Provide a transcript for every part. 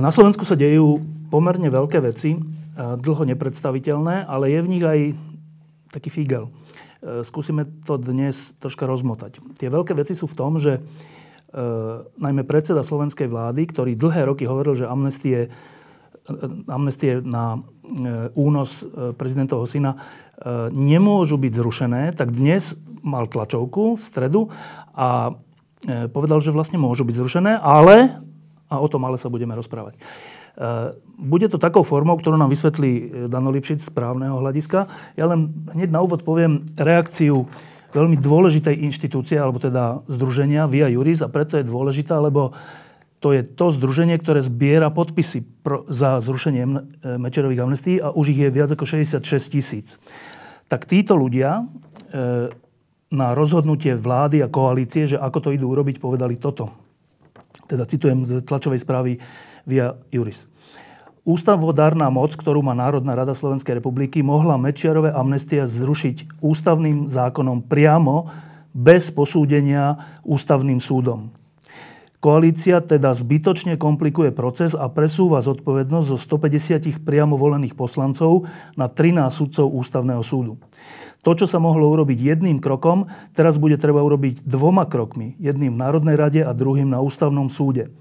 Na Slovensku sa dejú pomerne veľké veci, dlho nepredstaviteľné, ale je v nich aj taký fígel. E, skúsime to dnes troška rozmotať. Tie veľké veci sú v tom, že e, najmä predseda slovenskej vlády, ktorý dlhé roky hovoril, že amnestie, e, amnestie na únos prezidentovho syna nemôžu byť zrušené, tak dnes mal tlačovku v stredu a povedal, že vlastne môžu byť zrušené, ale a o tom ale sa budeme rozprávať. E, bude to takou formou, ktorú nám vysvetlí e, Dano Lipšic z právneho hľadiska. Ja len hneď na úvod poviem reakciu veľmi dôležitej inštitúcie, alebo teda združenia Via Juris a preto je dôležitá, lebo to je to združenie, ktoré zbiera podpisy za zrušenie e, Mečerových amnestí a už ich je viac ako 66 tisíc. Tak títo ľudia na rozhodnutie vlády a koalície, že ako to idú urobiť, povedali toto teda citujem z tlačovej správy via Juris. Ústavodárna moc, ktorú má Národná rada Slovenskej republiky, mohla Mečiarové amnestia zrušiť ústavným zákonom priamo bez posúdenia ústavným súdom. Koalícia teda zbytočne komplikuje proces a presúva zodpovednosť zo 150 priamo volených poslancov na 13 sudcov ústavného súdu. To, čo sa mohlo urobiť jedným krokom, teraz bude treba urobiť dvoma krokmi. Jedným v Národnej rade a druhým na ústavnom súde.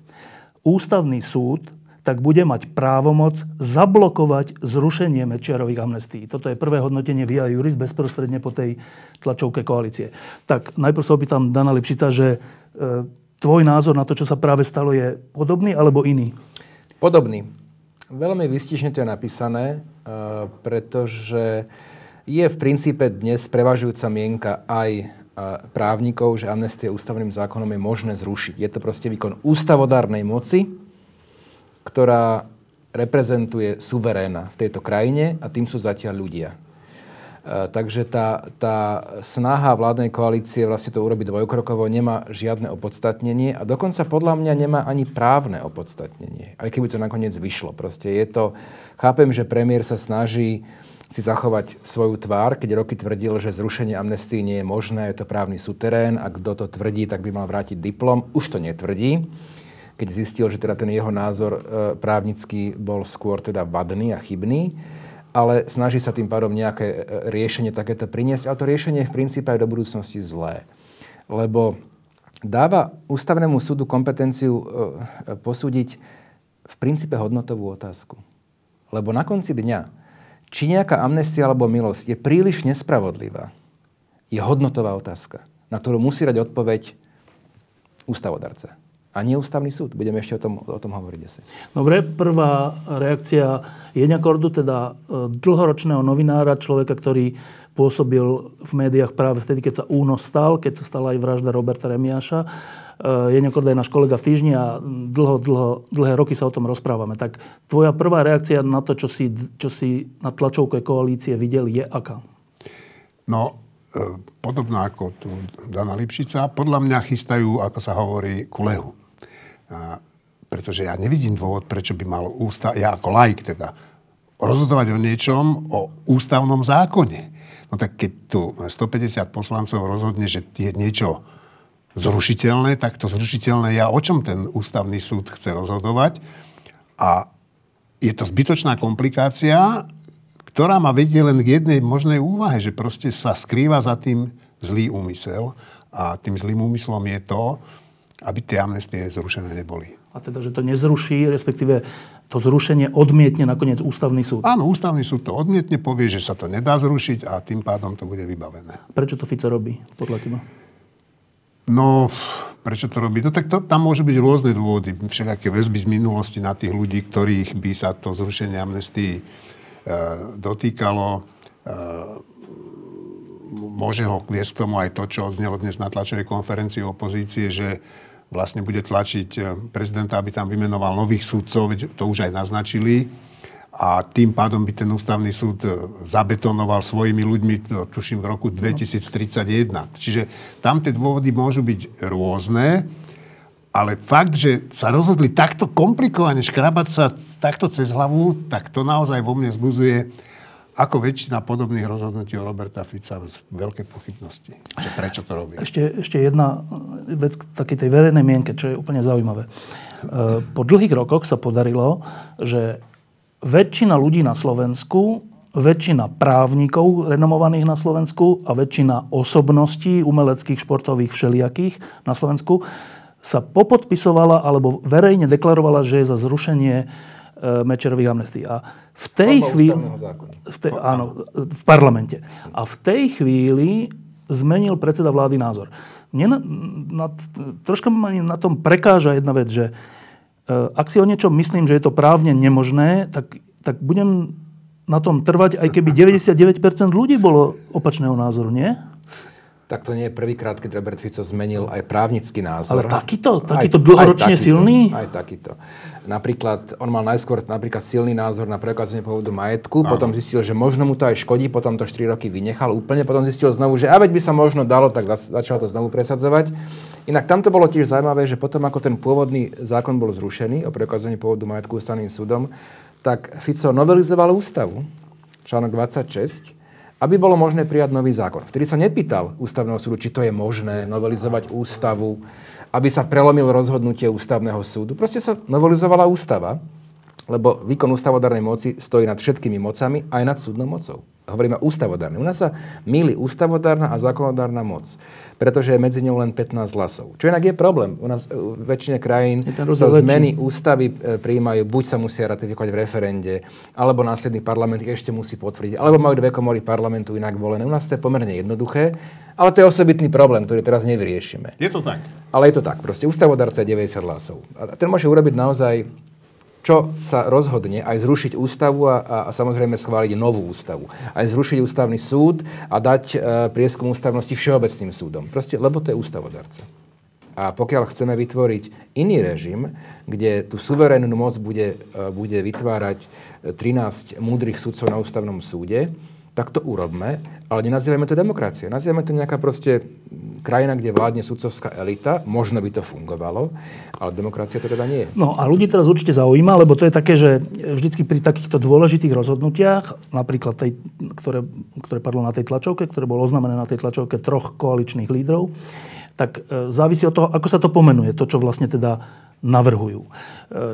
Ústavný súd tak bude mať právomoc zablokovať zrušenie Mečiarových amnestí. Toto je prvé hodnotenie via juris bezprostredne po tej tlačovke koalície. Tak najprv sa opýtam Dana Lipšica, že e, tvoj názor na to, čo sa práve stalo, je podobný alebo iný? Podobný. Veľmi vystižne to je napísané, e, pretože je v princípe dnes prevažujúca mienka aj právnikov, že amnestie ústavným zákonom je možné zrušiť. Je to proste výkon ústavodárnej moci, ktorá reprezentuje suveréna v tejto krajine a tým sú zatiaľ ľudia. Takže tá, tá snaha vládnej koalície vlastne to urobiť dvojkrokovo nemá žiadne opodstatnenie a dokonca podľa mňa nemá ani právne opodstatnenie. Aj keby to nakoniec vyšlo. Proste je to... Chápem, že premiér sa snaží si zachovať svoju tvár, keď roky tvrdil, že zrušenie amnestii nie je možné, je to právny suterén a kto to tvrdí, tak by mal vrátiť diplom. Už to netvrdí, keď zistil, že teda ten jeho názor e, právnický bol skôr teda vadný a chybný ale snaží sa tým pádom nejaké e, riešenie takéto priniesť. Ale to riešenie je v princípe aj do budúcnosti zlé. Lebo dáva ústavnému súdu kompetenciu e, posúdiť v princípe hodnotovú otázku. Lebo na konci dňa či nejaká amnestia alebo milosť je príliš nespravodlivá, je hodnotová otázka, na ktorú musí dať odpoveď ústavodarca. A nie ústavný súd. Budeme ešte o tom, o tom hovoriť asi. Dobre, prvá reakcia Jeňa Kordu, teda e, dlhoročného novinára, človeka, ktorý pôsobil v médiách práve vtedy, keď sa únos stal, keď sa stala aj vražda Roberta Remiáša. Eh, je Korda je náš kolega v týždni a dlho, dlho, dlhé roky sa o tom rozprávame. Tak tvoja prvá reakcia na to, čo si, čo si na tlačovke koalície videl, je aká? No, eh, podobná ako tu Dana Lipšica, podľa mňa chystajú, ako sa hovorí, kulehu. A, pretože ja nevidím dôvod, prečo by mal ústa, ja ako laik teda, rozhodovať o niečom, o ústavnom zákone. No tak keď tu 150 poslancov rozhodne, že je niečo zrušiteľné, tak to zrušiteľné ja o čom ten ústavný súd chce rozhodovať. A je to zbytočná komplikácia, ktorá ma vedie len k jednej možnej úvahe, že proste sa skrýva za tým zlý úmysel a tým zlým úmyslom je to, aby tie amnestie zrušené neboli. A teda, že to nezruší, respektíve to zrušenie odmietne nakoniec ústavný súd. Áno, ústavný súd to odmietne, povie, že sa to nedá zrušiť a tým pádom to bude vybavené. Prečo to Fico robí, podľa teba? No, prečo to robí? No tak to, tam môže byť rôzne dôvody, všelijaké väzby z minulosti na tých ľudí, ktorých by sa to zrušenie amnestii e, dotýkalo. E, môže ho viesť k tomu aj to, čo odznelo dnes na tlačovej konferencii opozície, že vlastne bude tlačiť eh, prezidenta, aby tam vymenoval nových súdcov, to už aj naznačili. A tým pádom by ten ústavný súd eh, zabetonoval svojimi ľuďmi, to tuším, v roku 2031. Čiže tam tie dôvody môžu byť rôzne, ale fakt, že sa rozhodli takto komplikovane škrabať sa takto cez hlavu, tak to naozaj vo mne zbuzuje ako väčšina podobných rozhodnutí o Roberta Fica veľké pochybnosti. Že prečo to robí? Ešte, ešte jedna vec k takej tej verejnej mienke, čo je úplne zaujímavé. E, po dlhých rokoch sa podarilo, že väčšina ľudí na Slovensku, väčšina právnikov renomovaných na Slovensku a väčšina osobností umeleckých, športových, všelijakých na Slovensku sa popodpisovala alebo verejne deklarovala, že je za zrušenie E, Mečerových amnestí. A v tej chvíli... V tej, áno, v parlamente. A v tej chvíli zmenil predseda vlády názor. Mne na, na, troška ma na tom prekáža jedna vec, že ak si o niečom myslím, že je to právne nemožné, tak, tak budem na tom trvať, aj keby 99% ľudí bolo opačného názoru, nie? Tak to nie je prvýkrát, keď Robert Fico zmenil aj právnický názor. Ale takýto? Takýto aj, dlhoročne aj takýto, silný? Aj takýto. Napríklad, on mal najskôr napríklad silný názor na preukázanie pôvodu majetku, Áno. potom zistil, že možno mu to aj škodí, potom to 4 roky vynechal úplne, potom zistil znovu, že a veď by sa možno dalo, tak začal to znovu presadzovať. Inak tam to bolo tiež zaujímavé, že potom ako ten pôvodný zákon bol zrušený o preukázanie pôvodu majetku ústavným súdom, tak Fico novelizoval ústavu, článok 26, aby bolo možné prijať nový zákon. Vtedy sa nepýtal ústavného súdu, či to je možné novelizovať ústavu, aby sa prelomil rozhodnutie ústavného súdu. Proste sa novelizovala ústava lebo výkon ústavodárnej moci stojí nad všetkými mocami, aj nad súdnou mocou. Hovoríme ústavodárne. U nás sa milí ústavodárna a zákonodárna moc, pretože je medzi ňou len 15 hlasov. Čo inak je problém. U nás v väčšine krajín sa zmeny ústavy e, prijímajú, buď sa musia ratifikovať v referende, alebo následný parlament ešte musí potvrdiť, alebo majú dve komory parlamentu inak volené. U nás to je pomerne jednoduché, ale to je osobitný problém, ktorý teraz nevyriešime. Je to tak. Ale je to tak. Proste ústavodárca je 90 hlasov. A ten môže urobiť naozaj čo sa rozhodne aj zrušiť ústavu a, a, a samozrejme schváliť novú ústavu. Aj zrušiť ústavný súd a dať e, prieskum ústavnosti všeobecným súdom. Proste, lebo to je ústavodarca. A pokiaľ chceme vytvoriť iný režim, kde tú suverénnu moc bude, e, bude vytvárať 13 múdrych sudcov na ústavnom súde, tak to urobme, ale nenazývajme to demokracia. Nazývame to nejaká proste krajina, kde vládne sudcovská elita. Možno by to fungovalo, ale demokracia to teda nie je. No a ľudí teraz určite zaujíma, lebo to je také, že vždycky pri takýchto dôležitých rozhodnutiach, napríklad tej, ktoré, ktoré padlo na tej tlačovke, ktoré bolo oznamené na tej tlačovke troch koaličných lídrov, tak e, závisí od toho, ako sa to pomenuje, to, čo vlastne teda navrhujú. E,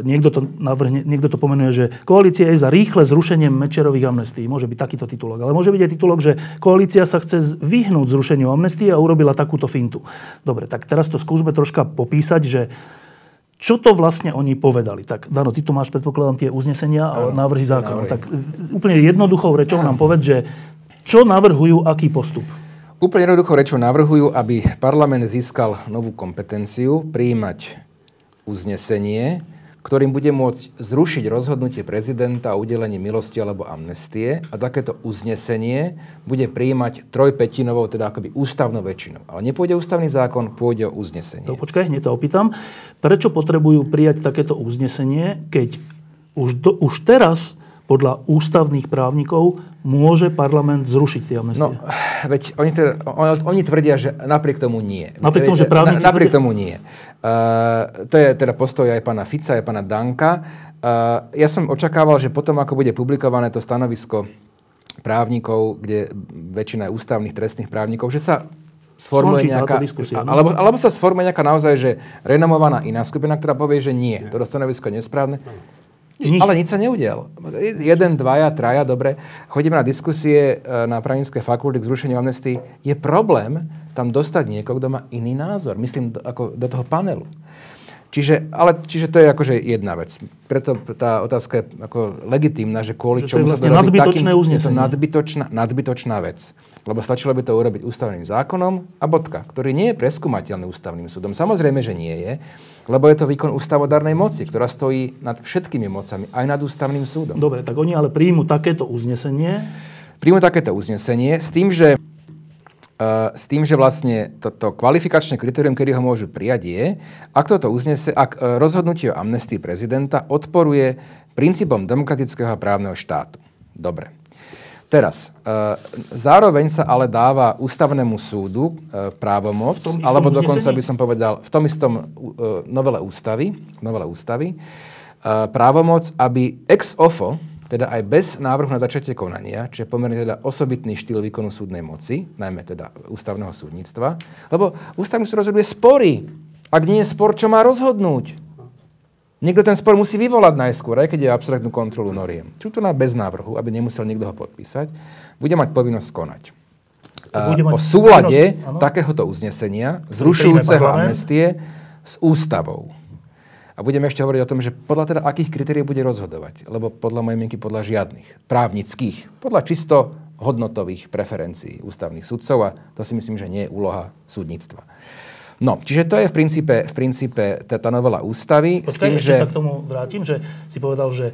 niekto to, navrhne, niekto to pomenuje, že koalícia je za rýchle zrušenie Mečerových amnestí. Môže byť takýto titulok. Ale môže byť aj titulok, že koalícia sa chce vyhnúť zrušeniu amnestii a urobila takúto fintu. Dobre, tak teraz to skúsme troška popísať, že čo to vlastne oni povedali? Tak, Dano, ty tu máš, predpokladám, tie uznesenia a návrhy zákonov. Tak úplne jednoduchou rečou nám povedz, že čo navrhujú, aký postup? Úplne jednoducho rečou navrhujú, aby parlament získal novú kompetenciu prijímať uznesenie, ktorým bude môcť zrušiť rozhodnutie prezidenta o udelení milosti alebo amnestie a takéto uznesenie bude prijímať trojpetinovou, teda akoby ústavnou väčšinou. Ale nepôjde ústavný zákon, pôjde o uznesenie. To počkaj, hneď sa opýtam. Prečo potrebujú prijať takéto uznesenie, keď už, do, už teraz podľa ústavných právnikov môže parlament zrušiť tie amnestie? No, veď oni, teda, on, oni tvrdia, že napriek tomu nie. Napriek tomu, že právnici... Na, napriek tomu nie. Uh, to je teda postoj aj pána Fica, aj pána Danka. Uh, ja som očakával, že potom, ako bude publikované to stanovisko právnikov, kde väčšina je ústavných trestných právnikov, že sa sformuje nejaká, diskusia, no? alebo, alebo sa sformuje nejaká naozaj, že renomovaná iná skupina, ktorá povie, že nie, toto stanovisko je nesprávne. Nič. Ale nič sa neudialo. Jeden, dvaja, traja, dobre. Chodíme na diskusie e, na právnické fakulty k zrušeniu amnestii. Je problém tam dostať niekoho, kto má iný názor. Myslím, ako do toho panelu. Čiže, ale, čiže to je akože jedna vec. Preto tá otázka je ako legitímna, že kvôli čomu vlastne sa to robí takým... Je to nadbytočná, nadbytočná vec. Lebo stačilo by to urobiť ústavným zákonom a bodka, ktorý nie je preskúmateľný ústavným súdom. Samozrejme, že nie je, lebo je to výkon ústavodárnej moci, ktorá stojí nad všetkými mocami, aj nad ústavným súdom. Dobre, tak oni ale príjmu takéto uznesenie. Príjmu takéto uznesenie s tým, že s tým, že vlastne toto kvalifikačné kritérium, kedy ho môžu prijať, je, ak toto uznese, ak e, rozhodnutie o amnestii prezidenta odporuje princípom demokratického a právneho štátu. Dobre. Teraz, e, zároveň sa ale dáva ústavnému súdu právomoc, alebo dokonca by som povedal, v tom istom novele ústavy, novele ústavy právomoc, aby ex ofo, teda aj bez návrhu na začatie konania, čo je pomerne teda osobitný štýl výkonu súdnej moci, najmä teda ústavného súdnictva, lebo ústavný súd rozhoduje spory. Ak nie je spor, čo má rozhodnúť? Niekto ten spor musí vyvolať najskôr, aj keď je abstraktnú kontrolu noriem. Čo tu na bez návrhu, aby nemusel niekto ho podpísať, bude mať povinnosť konať. Bude mať o súlade takéhoto uznesenia, zrušujúceho amnestie s ústavou. A budeme ešte hovoriť o tom, že podľa teda akých kritérií bude rozhodovať. Lebo podľa mojej mienky podľa žiadnych. Právnických. Podľa čisto hodnotových preferencií ústavných sudcov a to si myslím, že nie je úloha súdnictva. No, čiže to je v princípe, v princípe tá novela ústavy. Počkaj, s tým, že... sa k tomu vrátim, že si povedal, že e,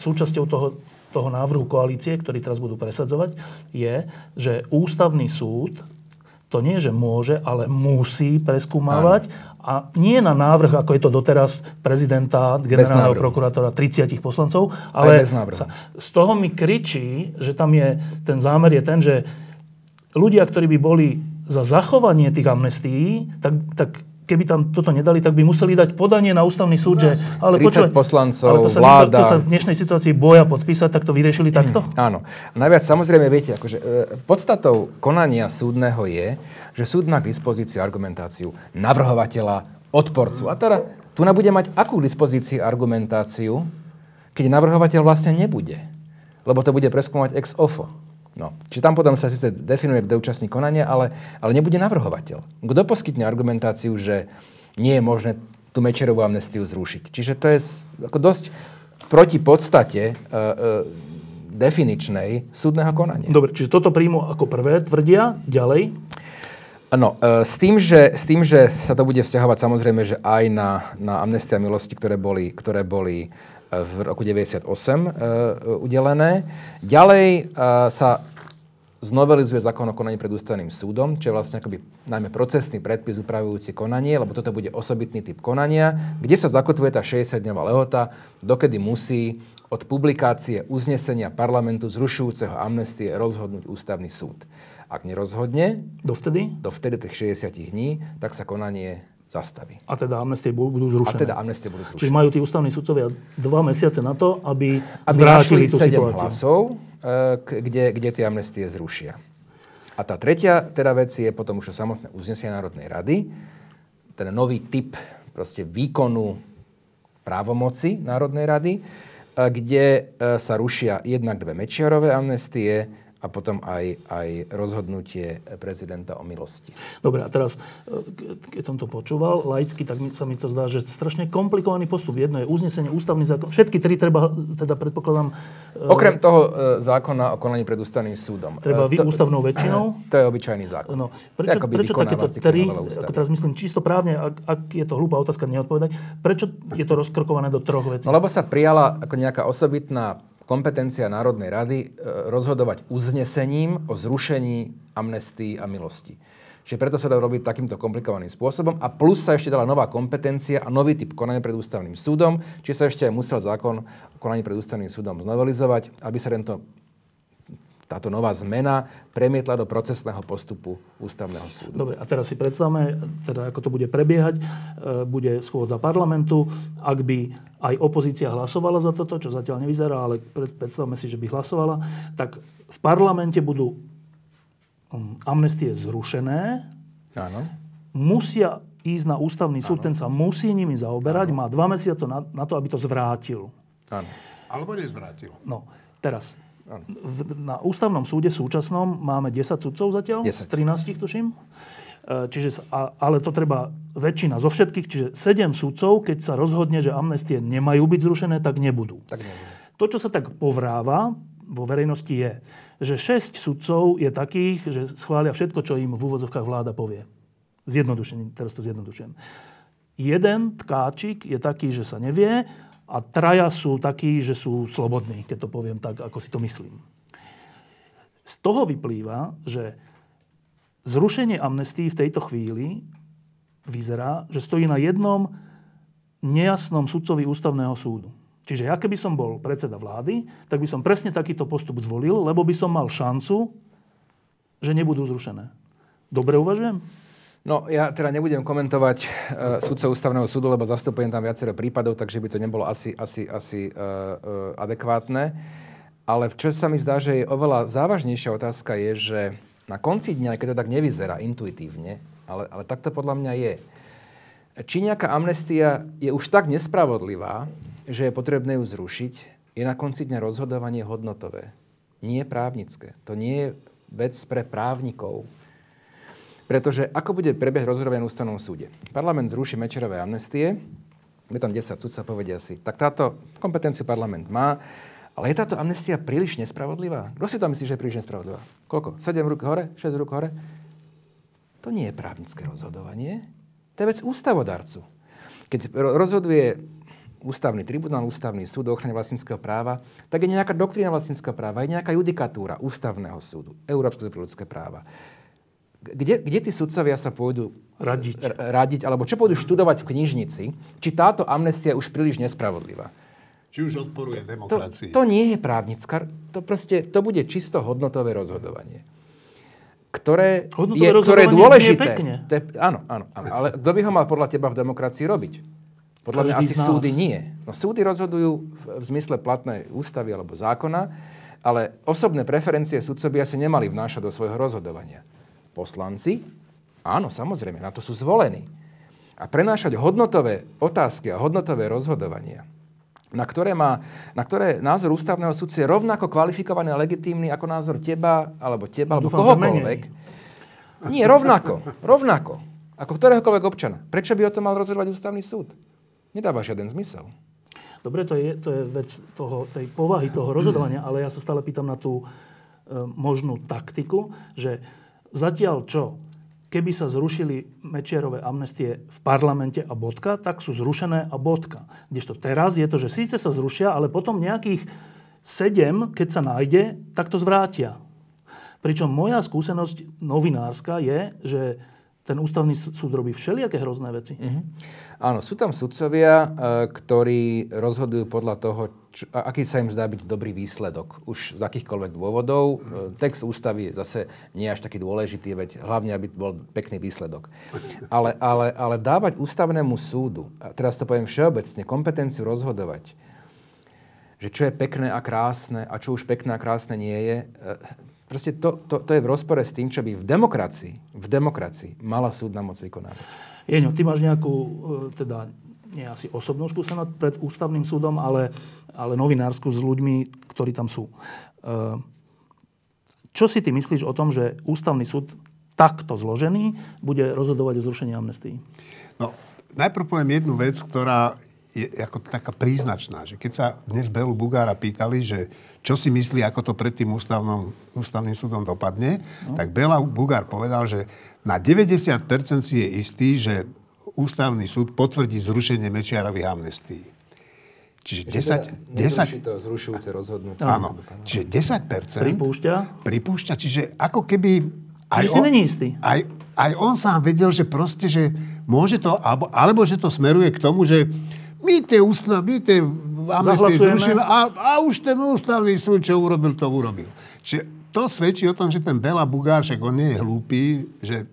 súčasťou toho, toho návrhu koalície, ktorý teraz budú presadzovať, je, že ústavný súd to nie, že môže, ale musí preskúmavať a nie na návrh, ako je to doteraz prezidenta, generálneho prokurátora, 30 poslancov, ale sa, z toho mi kričí, že tam je, ten zámer je ten, že ľudia, ktorí by boli za zachovanie tých amnestií, tak, tak keby tam toto nedali, tak by museli dať podanie na ústavný súd, že... Ale 30 počúvaj, poslancov, ale to sa vláda... to sa v dnešnej situácii boja podpísať, tak to vyriešili takto? Áno. Najviac samozrejme, viete, akože, e, podstatou konania súdneho je, že súd má k dispozícii argumentáciu navrhovateľa, odporcu. A teda tu bude mať akú dispozícii argumentáciu, keď navrhovateľ vlastne nebude. Lebo to bude preskúmať ex ofo. No. Čiže tam potom sa síce definuje, kto účastní konania, ale, ale nebude navrhovateľ. Kto poskytne argumentáciu, že nie je možné tú Mečerovú amnestiu zrušiť. Čiže to je ako dosť proti podstate uh, uh, definičnej súdneho konania. Dobre, čiže toto príjmu ako prvé tvrdia. Ďalej? No, s tým, že, s tým, že sa to bude vzťahovať samozrejme, že aj na, na amnestia milosti, ktoré boli, ktoré boli v roku 98 uh, udelené. Ďalej uh, sa znovelizuje zákon o konaní pred ústavným súdom, čo je vlastne akoby najmä procesný predpis upravujúci konanie, lebo toto bude osobitný typ konania, kde sa zakotvuje tá 60-dňová lehota, dokedy musí od publikácie uznesenia parlamentu zrušujúceho amnestie rozhodnúť ústavný súd. Ak nerozhodne, dovtedy? dovtedy tých 60 dní, tak sa konanie zastaví. A teda amnestie budú zrušené. A teda amnestie budú zrušené. Čiže majú tí ústavní sudcovia dva mesiace na to, aby, aby zvrátili tú 7 situáciu. hlasov, e, kde, kde tie amnestie zrušia. A tá tretia teda vec je potom už samotné uznesenie Národnej rady, ten nový typ proste výkonu právomoci Národnej rady, e, kde e, sa rušia jednak dve Mečiarové amnestie, a potom aj, aj rozhodnutie prezidenta o milosti. Dobre, a teraz, e, keď som to počúval laicky, tak sa mi to zdá, že strašne komplikovaný postup. Jedno je uznesenie, ústavný zákon. Všetky tri treba, teda predpokladám... E, Okrem toho e, zákona o konaní pred ústavným súdom. Treba vy ústavnou väčšinou? To je obyčajný zákon. No, prečo, prečo takéto tri, ako teraz myslím čisto právne, ak, ak je to hlúpa otázka, neodpovedať, prečo je to rozkrokované do troch vecí? No lebo sa prijala ako nejaká osobitná kompetencia Národnej rady e, rozhodovať uznesením o zrušení amnestii a milosti. Čiže preto sa dá robiť takýmto komplikovaným spôsobom a plus sa ešte dala nová kompetencia a nový typ konania pred ústavným súdom, či sa ešte aj musel zákon o konaní pred ústavným súdom znovelizovať, aby sa tento táto nová zmena premietla do procesného postupu ústavného súdu. Dobre, a teraz si predstavme, teda ako to bude prebiehať. E, bude schôdza parlamentu. Ak by aj opozícia hlasovala za toto, čo zatiaľ nevyzerá, ale predstavme si, že by hlasovala, tak v parlamente budú um, amnestie zrušené. Áno. Musia ísť na ústavný súd, ten sa musí nimi zaoberať, Áno. má dva mesiace na, na to, aby to zvrátil. Áno. Alebo nezvrátil. No, teraz, v, na ústavnom súde súčasnom máme 10 sudcov zatiaľ, 10. z 13 tuším. E, čiže, ale to treba väčšina zo všetkých, čiže 7 sudcov, keď sa rozhodne, že amnestie nemajú byť zrušené, tak nebudú. Tak nebudú. To, čo sa tak povráva vo verejnosti je, že 6 sudcov je takých, že schvália všetko, čo im v úvodzovkách vláda povie. Zjednodušením, teraz to zjednodušujem. Jeden tkáčik je taký, že sa nevie a traja sú takí, že sú slobodní, keď to poviem tak, ako si to myslím. Z toho vyplýva, že zrušenie amnestii v tejto chvíli vyzerá, že stojí na jednom nejasnom sudcovi ústavného súdu. Čiže ja keby som bol predseda vlády, tak by som presne takýto postup zvolil, lebo by som mal šancu, že nebudú zrušené. Dobre uvažujem? No, ja teda nebudem komentovať uh, sudca ústavného súdu, lebo zastupujem tam viacero prípadov, takže by to nebolo asi, asi, asi uh, uh, adekvátne. Ale čo sa mi zdá, že je oveľa závažnejšia otázka je, že na konci dňa, keď to tak nevyzerá intuitívne, ale, ale tak to podľa mňa je, či nejaká amnestia je už tak nespravodlivá, že je potrebné ju zrušiť, je na konci dňa rozhodovanie hodnotové. Nie právnické. To nie je vec pre právnikov. Pretože ako bude prebiehať rozhodovanie na ústavnom súde? Parlament zruší mečerové amnestie, je tam 10 sudca, povedia si, tak táto kompetenciu parlament má, ale je táto amnestia príliš nespravodlivá? Kto si to myslí, že je príliš nespravodlivá? Koľko? 7 rúk hore? 6 rúk hore? To nie je právnické rozhodovanie. To je vec ústavodarcu. Keď rozhoduje ústavný tribunál, ústavný súd o ochrane vlastníckého práva, tak je nejaká doktrína vlastníckého práva, je nejaká judikatúra ústavného súdu, Európskeho súdu ľudské práva kde, kde tí sudcovia sa pôjdu radiť. radiť, alebo čo pôjdu študovať v knižnici, či táto amnestia je už príliš nespravodlivá. Či už odporuje demokracii. To, to nie je právnická, to proste, to bude čisto hodnotové rozhodovanie. Ktoré hodnotové je, ktoré je dôležité. To je, áno, áno, áno, ale kto by ho mal podľa teba v demokracii robiť? Podľa mňa asi súdy nie. No súdy rozhodujú v, v zmysle platnej ústavy alebo zákona, ale osobné preferencie sudcov by asi nemali vnášať do svojho rozhodovania poslanci, áno, samozrejme, na to sú zvolení. A prenášať hodnotové otázky a hodnotové rozhodovania, na ktoré, má, na ktoré názor ústavného sudcu je rovnako kvalifikovaný a legitímny ako názor teba, alebo teba, alebo kohokoľvek. Nie, rovnako. Rovnako. Ako ktoréhokoľvek občana. Prečo by o tom mal rozhodovať ústavný súd? Nedáva žiaden zmysel. Dobre, to je, to je vec toho, tej povahy toho rozhodovania, ale ja sa stále pýtam na tú e, možnú taktiku, že Zatiaľ čo? Keby sa zrušili Mečiarové amnestie v parlamente a bodka, tak sú zrušené a bodka. Kdežto teraz je to, že síce sa zrušia, ale potom nejakých sedem, keď sa nájde, tak to zvrátia. Pričom moja skúsenosť novinárska je, že ten ústavný súd robí všelijaké hrozné veci. Uh-huh. Áno, sú tam sudcovia, e, ktorí rozhodujú podľa toho, čo, aký sa im zdá byť dobrý výsledok. Už z akýchkoľvek dôvodov. Uh-huh. Text ústavy je zase nie až taký dôležitý, veď hlavne, aby bol pekný výsledok. Ale, ale, ale dávať ústavnému súdu, a teraz to poviem všeobecne, kompetenciu rozhodovať, že čo je pekné a krásne a čo už pekné a krásne nie je, e, Proste to, to, to je v rozpore s tým, čo by v demokracii, v demokracii mala súdna moc vykonávať. Jeňo, ty máš nejakú, e, teda nie asi osobnú skúsenosť pred ústavným súdom, ale, ale novinársku s ľuďmi, ktorí tam sú. E, čo si ty myslíš o tom, že ústavný súd takto zložený bude rozhodovať o zrušení amnestii? No, najprv poviem jednu vec, ktorá je ako taká príznačná, že keď sa dnes Belu Bugára pýtali, že čo si myslí, ako to pred tým ústavnom, ústavným súdom dopadne, no. tak Bela Bugár povedal, že na 90% si je istý, že ústavný súd potvrdí zrušenie Mečiarových amnestií. Čiže 10... Teda 10 to zrušujúce rozhodnutie. Áno. Čiže 10%... Pripúšťa. Pripúšťa, čiže ako keby... Aj on, si není istý. Aj, aj on sám vedel, že proste, že môže to, alebo, alebo že to smeruje k tomu, že my tie ústav, my tie amnestie zrušíme a, a už ten ústavný súd, čo urobil, to urobil. Čiže to svedčí o tom, že ten Bela Bugár, však on nie je hlúpy, že,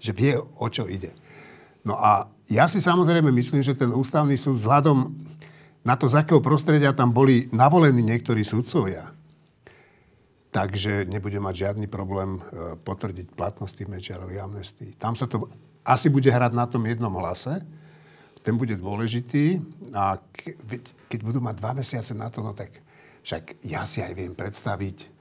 že vie, o čo ide. No a ja si samozrejme myslím, že ten ústavný súd vzhľadom na to, z akého prostredia tam boli navolení niektorí sudcovia, takže nebude mať žiadny problém e, potvrdiť platnosť tých Mečiarových amnestí. Tam sa to asi bude hrať na tom jednom hlase, ten bude dôležitý. A ke, keď budú mať dva mesiace na to, no tak však ja si aj viem predstaviť,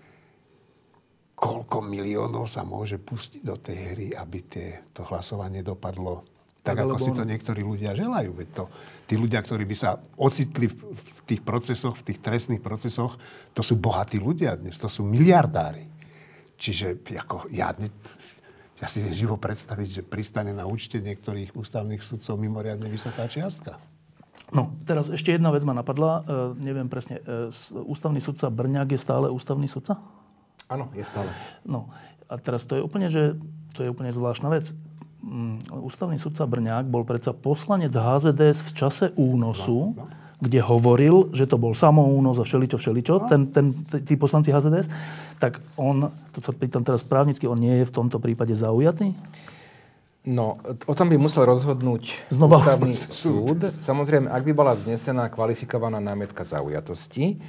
koľko miliónov sa môže pustiť do tej hry, aby tie, to hlasovanie dopadlo tak, tak ako si to niektorí ľudia želajú. Veď to, tí ľudia, ktorí by sa ocitli v, v tých procesoch, v tých trestných procesoch, to sú bohatí ľudia dnes, to sú miliardári. Čiže ako, ja ja si viem živo predstaviť, že pristane na účte niektorých ústavných sudcov mimoriadne vysoká čiastka. No, teraz ešte jedna vec ma napadla. E, neviem presne, e, ústavný sudca Brňák je stále ústavný sudca? Áno, je stále. No, a teraz to je úplne, že to je úplne zvláštna vec. Mm, Ústavný sudca Brňák bol predsa poslanec HZDS v čase únosu, no, no. kde hovoril, že to bol samounos a všeličo, všeličo, no. ten, ten, tí poslanci HZDS. Tak on, to sa pýtam teraz právnicky, on nie je v tomto prípade zaujatý? No, o tom by musel rozhodnúť Znova ústavný súd. Samozrejme, ak by bola vznesená kvalifikovaná námietka zaujatosti,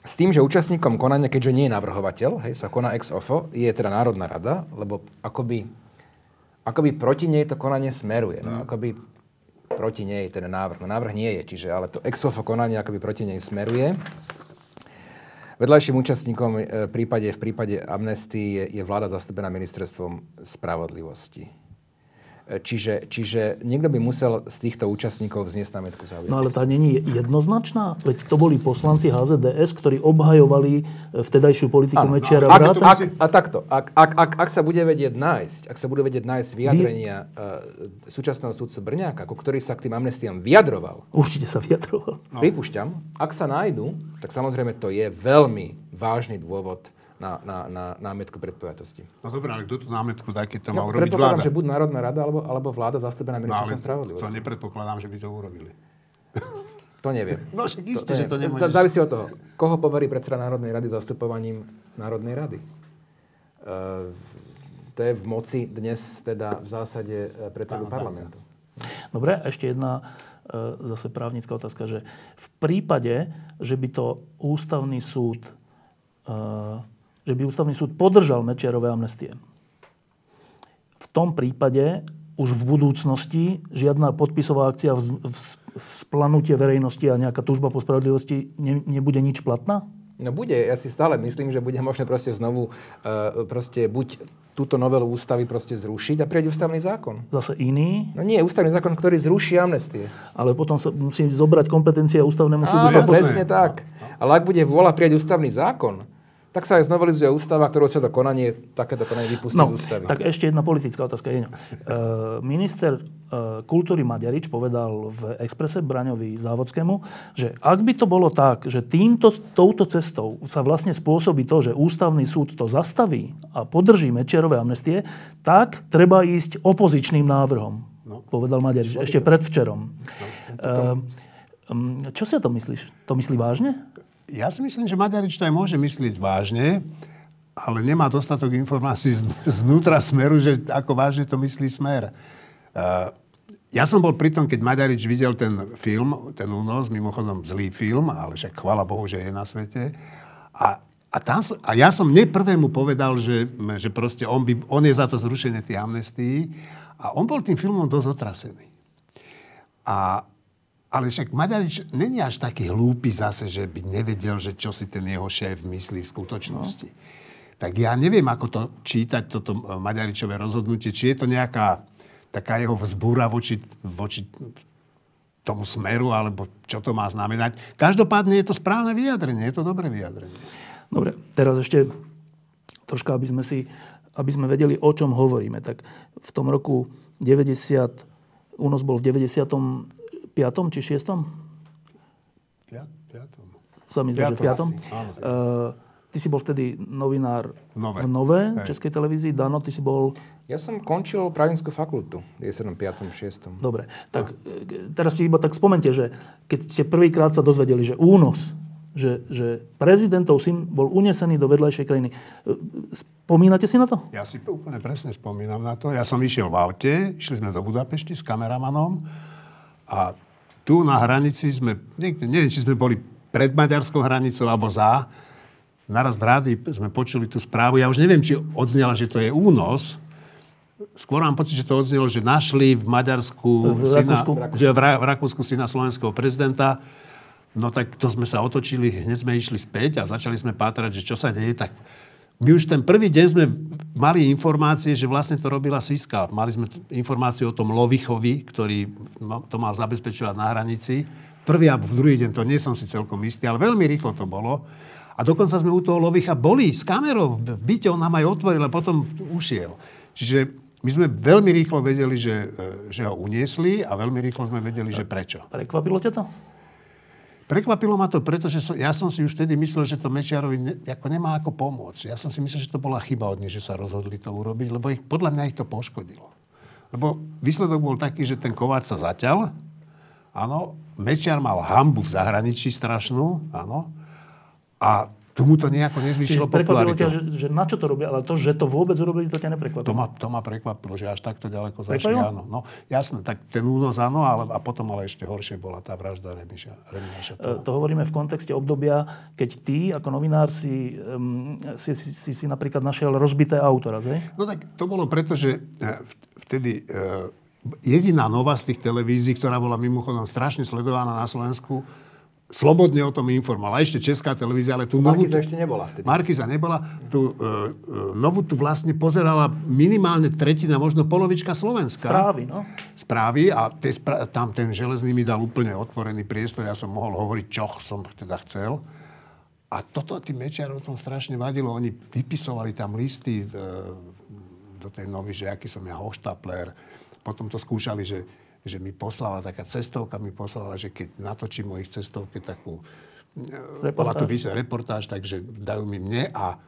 s tým, že účastníkom konania, keďže nie je navrhovateľ, hej, sa koná ex ofo, je teda Národná rada, lebo akoby, akoby proti nej to konanie smeruje. No, akoby proti nej ten návrh. No návrh nie je, čiže ale to ex ofo konanie akoby proti nej smeruje. Vedľajším účastníkom v e, prípade, v prípade amnestii je, je vláda zastúpená ministerstvom spravodlivosti. Čiže, čiže niekto by musel z týchto účastníkov vzniesť námietku záujmu. No ale tá není jednoznačná? Veď to boli poslanci HZDS, ktorí obhajovali e, vtedajšiu politiku ano, Mečiara. Ak, ak, a takto, ak, ak, ak, ak sa bude vedieť nájsť, ak sa bude vedieť nájsť vyjadrenia Vy... uh, súčasného súdcu Brňáka, ako ktorý sa k tým amnestiám vyjadroval. Určite sa vyjadroval. No. Pripúšťam, ak sa nájdu, tak samozrejme to je veľmi vážny dôvod na, na, na námetku predpojatosti. No dobré, ale kto tú námetku dá, keď to no, má urobiť vláda? že buď Národná rada, alebo, alebo vláda zastúpená ministerstvom no, spravodlivosti. To nepredpokladám, že by to urobili. To neviem. No však isté, to, že to nemôžeš. To závisí od toho, koho poverí predseda Národnej rady zastupovaním Národnej rady. Uh, to je v moci dnes teda v zásade e, predsedu Pána, parlamentu. Dobre, a ešte jedna uh, zase právnická otázka, že v prípade, že by to ústavný súd že by ústavný súd podržal Mečiarové amnestie. V tom prípade už v budúcnosti žiadna podpisová akcia v, v, v splanutie verejnosti a nejaká túžba po spravodlivosti ne, nebude nič platná? No bude, ja si stále myslím, že bude možné proste znovu uh, proste buď túto novelu ústavy proste zrušiť a prieť ústavný zákon. Zase iný? No nie, ústavný zákon, ktorý zruší amnestie. Ale potom sa musí zobrať kompetencia ústavnému súdu. Áno, presne tak. Ale ak bude vôľa prieť ústavný zákon, tak sa aj znovelizuje ústava, ktorú sa to konanie, takéto konanie vypustí no, z ústavy. Tak ešte jedna politická otázka. Uh, minister uh, kultúry Maďarič povedal v Exprese Braňovi Závodskému, že ak by to bolo tak, že týmto, touto cestou sa vlastne spôsobí to, že ústavný súd to zastaví a podrží Mečerové amnestie, tak treba ísť opozičným návrhom. No. Povedal Maďarič ešte predvčerom. No, uh, čo si o tom myslíš? To myslí vážne? Ja si myslím, že Maďarič to aj môže myslieť vážne, ale nemá dostatok informácií znútra smeru, že ako vážne to myslí smer. Uh, ja som bol pri tom, keď Maďarič videl ten film, ten únos, mimochodom zlý film, ale však chvala Bohu, že je na svete. A, a, tam, a ja som neprvému povedal, že, že proste on, by, on je za to zrušenie tej amnestii. A on bol tým filmom dosť otrasený. A ale však Maďarič není až taký hlúpy zase, že by nevedel, že čo si ten jeho šéf myslí v skutočnosti. No. Tak ja neviem, ako to čítať, toto Maďaričové rozhodnutie. Či je to nejaká taká jeho vzbúra voči, voči tomu smeru, alebo čo to má znamenať. Každopádne je to správne vyjadrenie, je to dobré vyjadrenie. Dobre, teraz ešte troška, aby sme si, aby sme vedeli, o čom hovoríme. Tak v tom roku 90, únos bol v 90 piatom či šiestom? Piatom. Sa mi zdá, že piatom. Uh, ty si bol vtedy novinár Nové. v Nové, Hej. Českej televízii. Dano, ty si bol... Ja som končil právnickú fakultu v 5. 6. Dobre, tak a. teraz si iba tak spomente, že keď ste prvýkrát sa dozvedeli, že únos, že, že prezidentov syn bol unesený do vedľajšej krajiny. Spomínate si na to? Ja si úplne presne spomínam na to. Ja som išiel v aute, išli sme do Budapešti s kameramanom a tu na hranici sme, niekde, neviem, či sme boli pred maďarskou hranicou alebo za, naraz v rádi sme počuli tú správu. Ja už neviem, či odznela, že to je únos. Skôr mám pocit, že to odznelo, že našli v Maďarsku v syna, Rakúsku. v, v Rakúsku syna slovenského prezidenta. No tak to sme sa otočili, hneď sme išli späť a začali sme pátrať, že čo sa deje. Tak my už ten prvý deň sme mali informácie, že vlastne to robila Siska. Mali sme informáciu o tom Lovichovi, ktorý to mal zabezpečovať na hranici. Prvý a druhý deň, to nie som si celkom istý, ale veľmi rýchlo to bolo. A dokonca sme u toho Lovicha boli s kamerou v byte, on nám aj otvoril a potom ušiel. Čiže my sme veľmi rýchlo vedeli, že, e, že ho uniesli a veľmi rýchlo sme vedeli, že prečo. Prekvapilo ťa to? Prekvapilo ma to, pretože som, ja som si už vtedy myslel, že to Mečiarovi ne, ako nemá ako pomôcť. Ja som si myslel, že to bola chyba od nich, že sa rozhodli to urobiť, lebo ich, podľa mňa ich to poškodilo. Lebo výsledok bol taký, že ten Kováč sa zaťal, áno, Mečiar mal hambu v zahraničí strašnú, áno, a tu mu to nejako nezvyšilo popularitu. ťa, že, že na čo to robia, ale to, že to vôbec urobili, to ťa neprekvapilo. To ma, to ma prekvapilo, že až takto ďaleko zašli, áno. No, jasné, tak ten únos áno, ale, a potom ale ešte horšie bola tá vražda Remiša. Remiša to. to hovoríme v kontexte obdobia, keď ty ako novinár si, um, si, si, si, si napríklad našiel rozbité auto raz, hej? No tak to bolo preto, že e, vtedy uh, jediná nová z tých televízií, ktorá bola mimochodom strašne sledovaná na Slovensku, slobodne o tom informovala. Ešte Česká televízia, ale tu... Markiza novú, ešte nebola vtedy. Markiza nebola. Tu, uh, uh, novú tu vlastne pozerala minimálne tretina, možno polovička Slovenska. Správy, no. Správy a te, spra- tam ten železný mi dal úplne otvorený priestor. Ja som mohol hovoriť, čo som teda chcel. A toto tým Mečiarovcom strašne vadilo. Oni vypisovali tam listy do, do tej novy, že aký som ja hoštapler. Potom to skúšali, že že mi poslala taká cestovka, mi poslala, že keď natočím mojich cestovke takú reportáž. bola to vysia reportáž, takže dajú mi mne a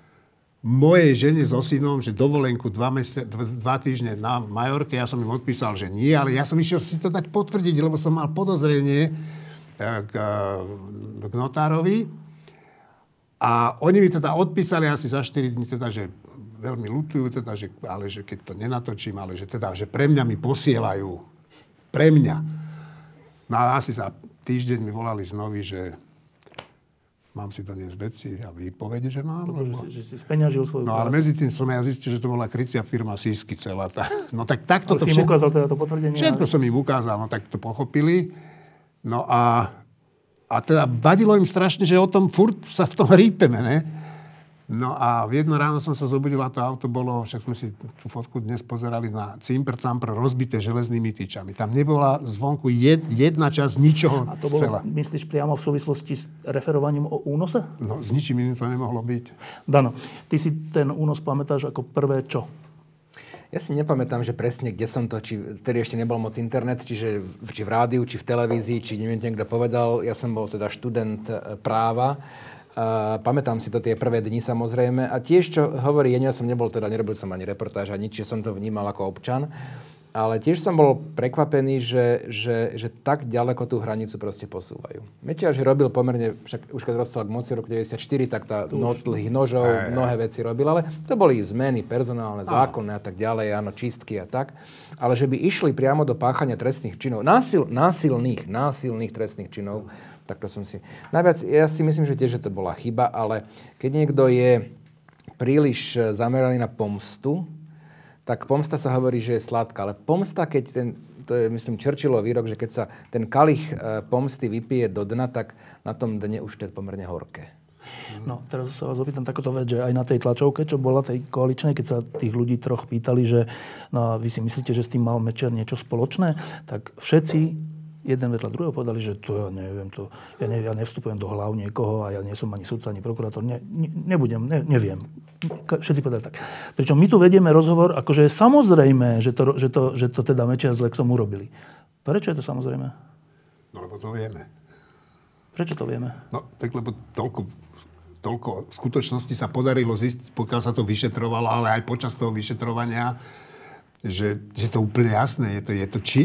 mojej žene so synom, že dovolenku dva, meste, dva týždne na Majorke, ja som im odpísal, že nie, ale ja som išiel si to dať potvrdiť, lebo som mal podozrenie eh, k, eh, k notárovi. A oni mi teda odpísali asi za 4 dní, teda, že veľmi lutujú, teda, že, ale že keď to nenatočím, ale že, teda, že pre mňa mi posielajú pre mňa. No a asi za týždeň mi volali znovu, že mám si doniesť veci a výpovede, že mám. Lebo... Že, že si speňažil svoju No ale medzi tým som ja zistil, že to bola krycia firma Sísky celá tá. No tak takto to... si im ukázal teda to potvrdenie? Všetko som im ukázal, no tak to pochopili. No a, a teda vadilo im strašne, že o tom furt sa v tom rýpeme, ne? No a v jedno ráno som sa zobudil a to auto bolo, však sme si tú fotku dnes pozerali na cimper campr rozbité železnými tyčami. Tam nebola zvonku jed, jedna časť ničoho A to bolo, celá. myslíš, priamo v súvislosti s referovaním o únose? No, s ničím iným to nemohlo byť. Dano, ty si ten únos pamätáš ako prvé čo? Ja si nepamätám, že presne kde som to, či vtedy ešte nebol moc internet, čiže či v rádiu, či v televízii, či neviem, niekto povedal. Ja som bol teda študent e, práva a pamätám si to tie prvé dni samozrejme. A tiež, čo hovorí, ja som nebol teda, nerobil som ani reportáž, ani nič, som to vnímal ako občan. Ale tiež som bol prekvapený, že, že, že tak ďaleko tú hranicu proste posúvajú. Mečiar, že robil pomerne, však už keď dostal k moci roku 94, tak tá noc dlhých nožov, aj, mnohé veci robil, ale to boli zmeny personálne, zákonné a tak ďalej, áno, čistky a tak. Ale že by išli priamo do páchania trestných činov, násil, násilných, násilných trestných činov, tak to som si... Najviac, ja si myslím, že tiež že to bola chyba, ale keď niekto je príliš e, zameraný na pomstu, tak pomsta sa hovorí, že je sladká. Ale pomsta, keď ten, to je myslím Churchillov výrok, že keď sa ten kalich e, pomsty vypije do dna, tak na tom dne už to je pomerne horké. No, teraz sa vás opýtam takúto vec, že aj na tej tlačovke, čo bola tej koaličnej, keď sa tých ľudí troch pýtali, že no, vy si myslíte, že s tým mal Mečer niečo spoločné, tak všetci jeden vedľa druhého povedali, že to ja neviem, to, ja, ne, ja nevstupujem do hlav niekoho a ja nie som ani sudca, ani prokurátor, ne, ne, nebudem, ne, neviem. Všetci povedali tak. Pričom my tu vedieme rozhovor, akože je samozrejme, že to, že to, že to teda Mečiar s Lexom urobili. Prečo je to samozrejme? No lebo to vieme. Prečo to vieme? No tak lebo toľko, toľko skutočnosti sa podarilo zistiť, pokiaľ sa to vyšetrovalo, ale aj počas toho vyšetrovania, že je to úplne jasné. Je to, je to či,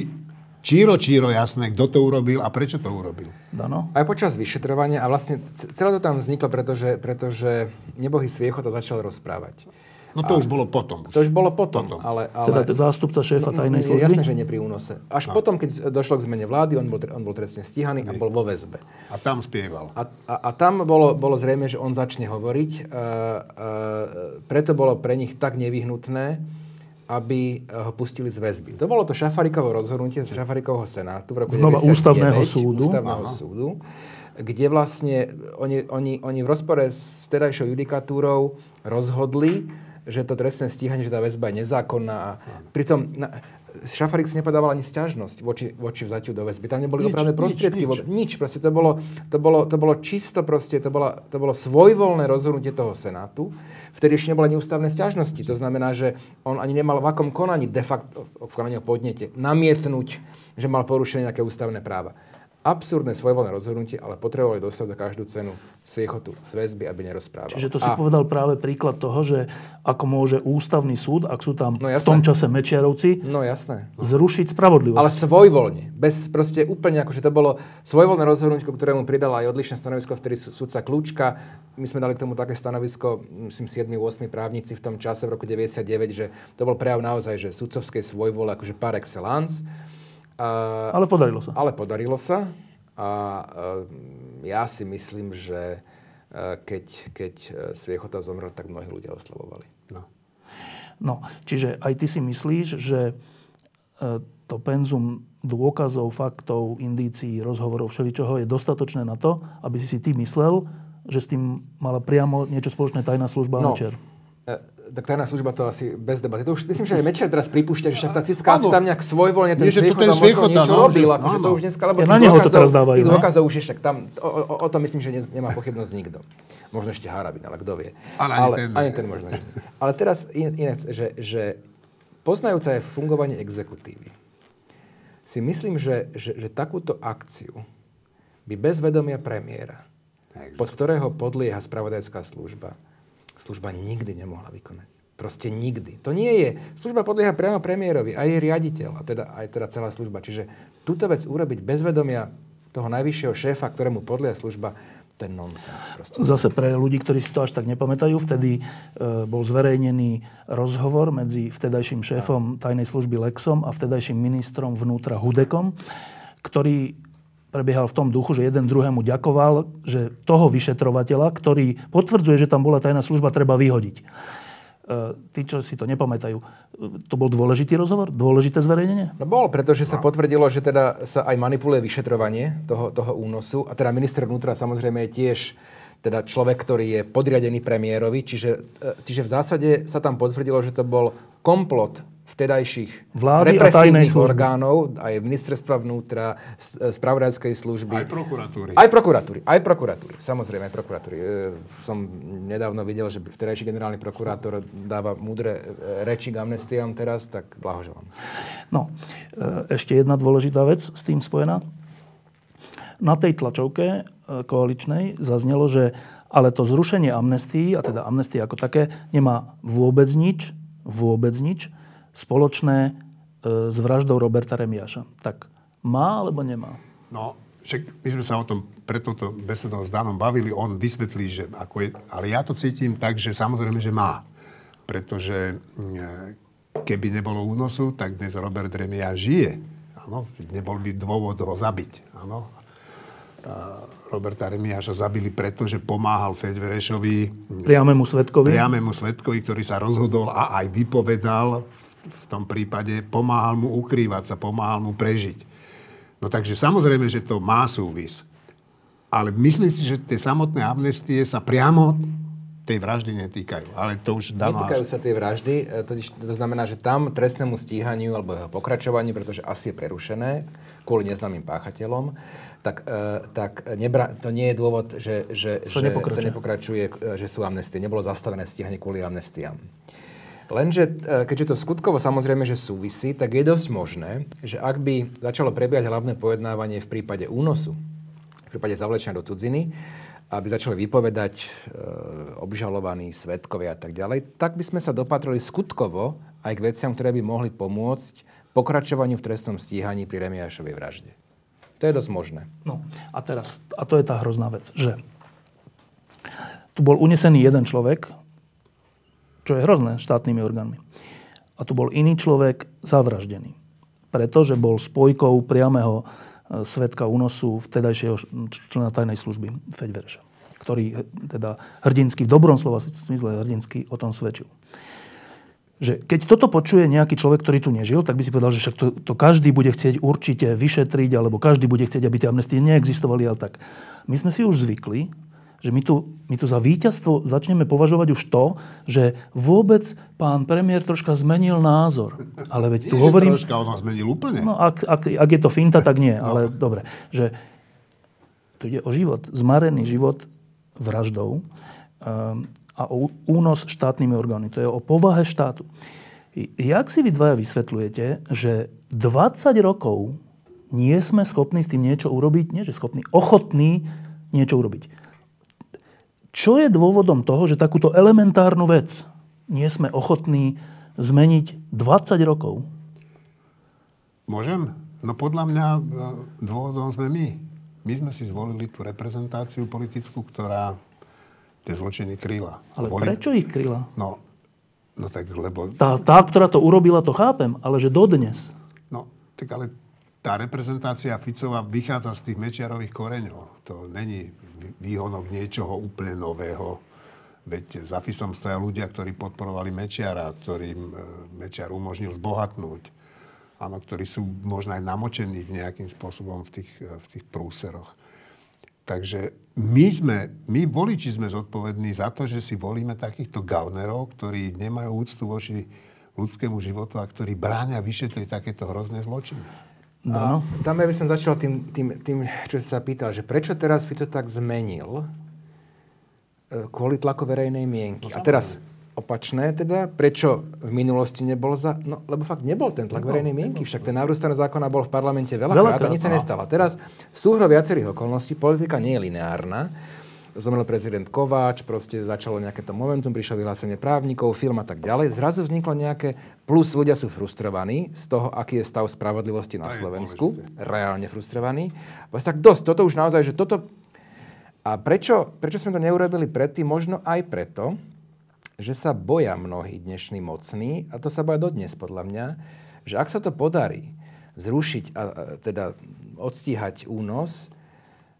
číro, číro jasné, kto to urobil a prečo to urobil. Dano? Aj počas vyšetrovania a vlastne celé to tam vzniklo, pretože, pretože nebohý Sviecho to začal rozprávať. No to a, už bolo potom. Už. To už bolo potom, potom. ale... ale teda zástupca šéfa no, tajnej služby? Jasné, že nie pri únose. Až no. potom, keď došlo k zmene vlády, on bol, on bol trestne stíhaný nie. a bol vo väzbe. A tam spieval. A, a, a tam bolo, bolo zrejme, že on začne hovoriť. Uh, uh, preto bolo pre nich tak nevyhnutné, aby eh, ho pustili z väzby. To bolo to Šafarikovo rozhodnutie z Šafarikovho senátu v roku Znova 99, ústavného súdu. Ústavného Aha. súdu kde vlastne oni, oni, oni v rozpore s terajšou judikatúrou rozhodli, že to trestné stíhanie, že tá väzba je nezákonná. A pritom na, Šafarik si nepadával ani stiažnosť voči, voči vzatiu do väzby. Tam neboli nič, opravné prostriedky. Nič, nič. nič. Proste to bolo, to, bolo, to bolo čisto proste, to, bola, to bolo svojvoľné rozhodnutie toho Senátu. Vtedy ešte neboli ani ústavné stiažnosti. To znamená, že on ani nemal v akom konaní de facto, v konaní o podnete, namietnúť, že mal porušené nejaké ústavné práva. Absurdné svojvoľné rozhodnutie, ale potrebovali dostať za každú cenu sviechotu z väzby, aby nerozprával. Čiže to si A- povedal práve príklad toho, že ako môže ústavný súd, ak sú tam No v tom čase Mečiarovci, No jasné. zrušiť spravodlivosť. Ale svojvoľne. Bez proste úplne akože to bolo svojvoľné rozhodnutie, ktorému pridala aj odlišné stanovisko, vtedy sú- sudca Kľúčka. My sme dali k tomu také stanovisko, myslím 7-8 právnici v tom čase v roku 99, že to bol prejav naozaj, že sudcovskej svojvole akože par excellence. Ale podarilo sa. ale podarilo sa a e, ja si myslím, že e, keď, keď e, Sviechota zomrel, tak mnohí ľudia oslavovali. No. No, čiže aj ty si myslíš, že e, to penzum dôkazov, faktov, indícií, rozhovorov, všeličoho je dostatočné na to, aby si si ty myslel, že s tým mala priamo niečo spoločné tajná služba No. a Mečer. Tak tajná služba to asi bez debaty. To už, myslím, že aj Mečer teraz pripúšťa, že však tá Ciska Áno. tam nejak svojvoľne ten to ten možno niečo no, robil. že- Akože to už dneska, lebo Ja na neho to dôkazov- teraz dávajú, Tých no. dôkazov už je však tam, o, o, o tom myslím, že ne, nemá pochybnosť nikto. Možno ešte Harabin, ale kto vie. Ale ani ten. ani ten možno. Ale teraz in, inak, že, že poznajúca aj fungovanie exekutívy, si myslím, že, že, že takúto akciu by bez vedomia premiéra, pod ktorého podlieha spravodajská služba, služba nikdy nemohla vykonať. Proste nikdy. To nie je. Služba podlieha priamo premiérovi, aj jej riaditeľ, a teda aj teda celá služba. Čiže túto vec urobiť bez vedomia toho najvyššieho šéfa, ktorému podlieha služba, to je nonsens. Proste. Zase pre ľudí, ktorí si to až tak nepamätajú, vtedy e, bol zverejnený rozhovor medzi vtedajším šéfom tajnej služby Lexom a vtedajším ministrom vnútra Hudekom, ktorý prebiehal v tom duchu, že jeden druhému ďakoval, že toho vyšetrovateľa, ktorý potvrdzuje, že tam bola tajná služba, treba vyhodiť. E, Tí, čo si to nepamätajú, to bol dôležitý rozhovor? Dôležité zverejnenie? No bol, pretože sa potvrdilo, že teda sa aj manipuluje vyšetrovanie toho, toho únosu. A teda minister vnútra samozrejme je tiež teda človek, ktorý je podriadený premiérovi. Čiže, e, čiže v zásade sa tam potvrdilo, že to bol komplot vtedajších Vlády a represívnych služby. orgánov, aj ministerstva vnútra, e, spravodajskej služby. Aj prokuratúry. Aj prokuratúry, aj prokuratúry, samozrejme aj prokuratúry. E, som nedávno videl, že vtedajší generálny prokurátor dáva múdre e, reči k amnestiám teraz, tak blahoželám. No, ešte jedna dôležitá vec s tým spojená. Na tej tlačovke koaličnej zaznelo, že ale to zrušenie amnestií, a teda amnestie ako také, nemá vôbec nič, vôbec nič spoločné e, s vraždou Roberta Remiaša. Tak má alebo nemá? No, však my sme sa o tom pre touto besedou s Danom bavili, on vysvetlí, že ako je, ale ja to cítim tak, že samozrejme, že má. Pretože mm, keby nebolo únosu, tak dnes Robert Remia žije. Áno, nebol by dôvod ho zabiť. Áno. Roberta Remiáša zabili preto, že pomáhal Fedverešovi Priamému svetkovi? priamému svetkovi, ktorý sa rozhodol a aj vypovedal v, v tom prípade, pomáhal mu ukrývať sa, pomáhal mu prežiť. No takže samozrejme, že to má súvis. Ale myslím si, že tie samotné amnestie sa priamo tej vraždy netýkajú. Ale to už dávno... Netýkajú sa tej vraždy, e, totiž to znamená, že tam trestnému stíhaniu alebo jeho pokračovaniu, pretože asi je prerušené kvôli neznámym páchateľom, tak, e, tak nebra, to nie je dôvod, že, že, Sa že nepokračuje. sa nepokračuje, e, že sú amnestie. Nebolo zastavené stíhanie kvôli amnestiám. Lenže, e, keďže to skutkovo samozrejme, že súvisí, tak je dosť možné, že ak by začalo prebiehať hlavné pojednávanie v prípade únosu, v prípade zavlečenia do cudziny, aby začali vypovedať e, obžalovaní, svetkovia a tak ďalej, tak by sme sa dopatrili skutkovo aj k veciam, ktoré by mohli pomôcť pokračovaniu v trestnom stíhaní pri Remiášovej vražde. To je dosť možné. No a teraz, a to je tá hrozná vec, že tu bol unesený jeden človek, čo je hrozné štátnymi orgánmi. A tu bol iný človek zavraždený. Pretože bol spojkou priamého e, svetka únosu vtedajšieho člena tajnej služby Feďvereša, ktorý e, teda hrdinsky, v dobrom slova smysle hrdinsky o tom svedčil. Že keď toto počuje nejaký človek, ktorý tu nežil, tak by si povedal, že však to, to každý bude chcieť určite vyšetriť, alebo každý bude chcieť, aby tie amnestie neexistovali, ale tak. My sme si už zvykli, že my tu, my tu za víťazstvo začneme považovať už to, že vôbec pán premiér troška zmenil názor. Ale veď tu Nie, hovorím... troška on zmenil úplne. No, ak, ak, ak je to finta, tak nie, ale dobre. Že tu ide o život, zmarený život vraždou um, a o únos štátnymi orgánmi. To je o povahe štátu. Jak si vy dvaja vysvetľujete, že 20 rokov nie sme schopní s tým niečo urobiť, nie že schopní, ochotní niečo urobiť. Čo je dôvodom toho, že takúto elementárnu vec nie sme ochotní zmeniť 20 rokov? Môžem? No podľa mňa e, dôvodom sme my. My sme si zvolili tú reprezentáciu politickú, ktorá tie zločiny kryla. Ale Boli... prečo ich kryla? No, no tak lebo... Tá, tá, ktorá to urobila, to chápem, ale že dodnes. No, tak ale tá reprezentácia Ficova vychádza z tých mečiarových koreňov. To není výhonok niečoho úplne nového. Veď za FISom stoja ľudia, ktorí podporovali Mečiara, ktorým e, Mečiar umožnil zbohatnúť áno, ktorí sú možno aj namočení nejakým spôsobom v tých, v tých prúseroch. Takže my sme, my voliči sme zodpovední za to, že si volíme takýchto gaunerov, ktorí nemajú úctu voči ľudskému životu a ktorí bráňa vyšetriť takéto hrozné zločiny. A tam ja by som začal tým, tým, tým, čo si sa pýtal, že prečo teraz Fico tak zmenil e, kvôli tlaku verejnej mienky. No, a teraz opačné teda. Prečo v minulosti nebol za... No, lebo fakt nebol ten tlak verejnej mienky. Však ten návrh zákona bol v parlamente veľakrát a nič sa nestalo. Teraz súhro viacerých okolností. Politika nie je lineárna. Zomrel prezident Kováč, proste začalo nejaké to momentum, prišlo vyhlásenie právnikov, film a tak ďalej. Zrazu vzniklo nejaké, plus ľudia sú frustrovaní z toho, aký je stav spravodlivosti na Slovensku. Reálne frustrovaní. Tak dosť, toto už naozaj, že toto... A prečo, prečo sme to neurobili predtým? Možno aj preto, že sa boja mnohí dnešní mocní, a to sa boja dodnes podľa mňa, že ak sa to podarí zrušiť a, a teda odstíhať únos,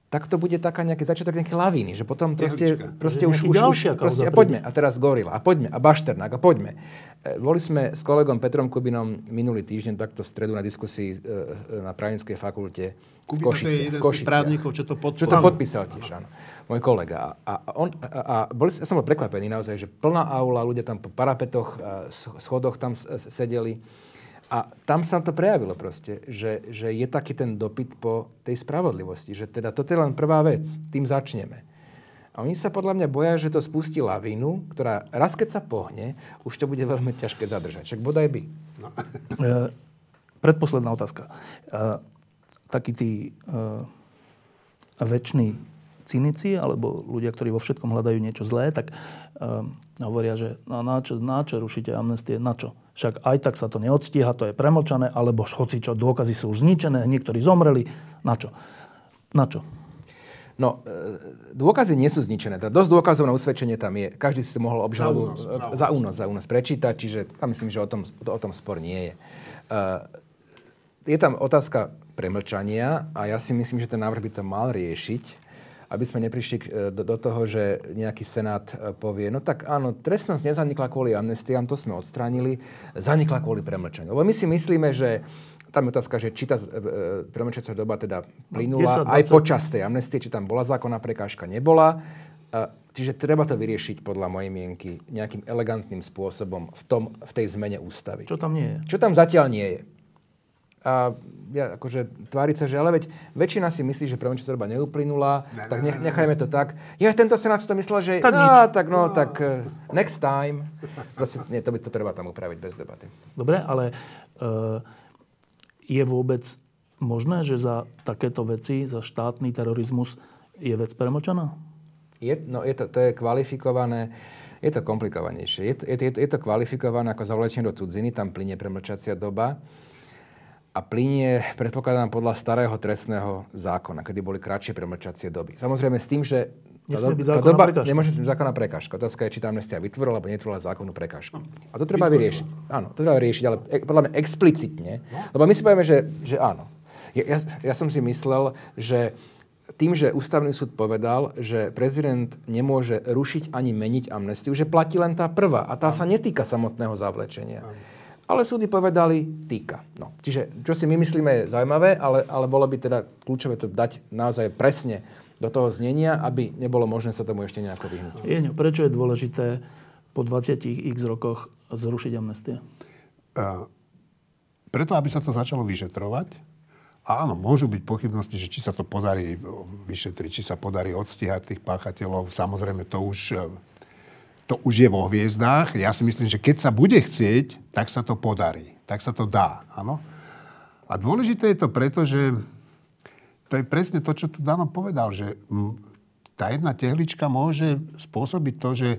tak to bude taká nejaký začiatok nejaké lavíny, že potom proste, proste už, už, už proste, a poďme, a teraz Gorila, a poďme, a Bašternák, a poďme. E, boli sme s kolegom Petrom Kubinom minulý týždeň takto v stredu na diskusii e, e, na právnickej fakulte v Košice. v Košice. právnikov, čo to podpísal. Čo to podpísal tiež, áno. Môj kolega. A, a, on, a, a boli, ja som bol prekvapený naozaj, že plná aula, ľudia tam po parapetoch, schodoch tam sedeli. A tam sa to prejavilo proste, že, že je taký ten dopyt po tej spravodlivosti, že teda toto je len prvá vec, tým začneme. A oni sa podľa mňa boja, že to spustí lavínu, ktorá raz keď sa pohne, už to bude veľmi ťažké zadržať. Však bodaj by. No. E, predposledná otázka. E, takí tí e, väčší cynici, alebo ľudia, ktorí vo všetkom hľadajú niečo zlé, tak um, hovoria, že no, na, čo, na čo rušíte amnestie, na čo? Však aj tak sa to neodstíha, to je premlčané, alebo hoci čo, dôkazy sú už zničené, niektorí zomreli, na čo? Na čo? No, e, dôkazy nie sú zničené. Tá dosť dôkazov na usvedčenie tam je. Každý si to mohol obžalobu za únos, za únos prečítať, čiže tam myslím, že o tom, o tom spor nie je. Uh, je tam otázka premlčania a ja si myslím, že ten návrh by to mal riešiť aby sme neprišli e, do, do toho, že nejaký senát e, povie, no tak áno, trestnosť nezanikla kvôli amnestiám, to sme odstránili, zanikla kvôli premlčaniu. Lebo my si myslíme, že tam je otázka, že či tá e, premlčacia doba teda plynula no, aj počas tej amnestie, či tam bola zákonná prekážka, nebola. Čiže treba to vyriešiť podľa mojej mienky nejakým elegantným spôsobom v, tom, v tej zmene ústavy. Čo tam nie je? Čo tam zatiaľ nie je a ja, akože tváriť sa, že ale veď väčšina si myslí, že premlčia doba neuplynula, ne, tak nech, nechajme to tak. Ja tento senát si to myslel, že tak, no, tak no, no, tak uh, next time. Proste, nie, to by to treba tam upraviť bez debaty. Dobre, ale uh, je vôbec možné, že za takéto veci, za štátny terorizmus je vec premlčaná? Je, no, je to, to je kvalifikované, je to komplikovanejšie. Je to, je, je, je to kvalifikované ako zavlečenie do cudziny, tam plinie premlčacia doba a plinie, predpokladám, podľa starého trestného zákona, kedy boli kratšie premlčacie doby. Samozrejme s tým, že tá, do, tá doba prekážka. nemôže byť zákonná prekážka. Otázka je, či tá amnestia vytvorila alebo netvorila zákonnú prekážku. A to treba vyriešiť. Áno, to treba vyriešiť, ale podľa mňa explicitne. Lebo my si povieme, že, že áno. Ja, ja, ja som si myslel, že tým, že ústavný súd povedal, že prezident nemôže rušiť ani meniť amnestiu, že platí len tá prvá a tá sa netýka samotného zavlečenia. Ale súdy povedali, týka. No. Čiže, čo si my myslíme je zaujímavé, ale, ale bolo by teda kľúčové to dať naozaj presne do toho znenia, aby nebolo možné sa tomu ešte nejako vyhnúť. Jeňo, prečo je dôležité po 20 x rokoch zrušiť amnestie? Uh, preto, aby sa to začalo vyšetrovať. Áno, môžu byť pochybnosti, že či sa to podarí vyšetriť, či sa podarí odstíhať tých páchateľov. Samozrejme, to už to už je vo hviezdách. Ja si myslím, že keď sa bude chcieť, tak sa to podarí. Tak sa to dá, áno. A dôležité je to preto, že to je presne to, čo tu Dano povedal, že tá jedna tehlička môže spôsobiť to, že,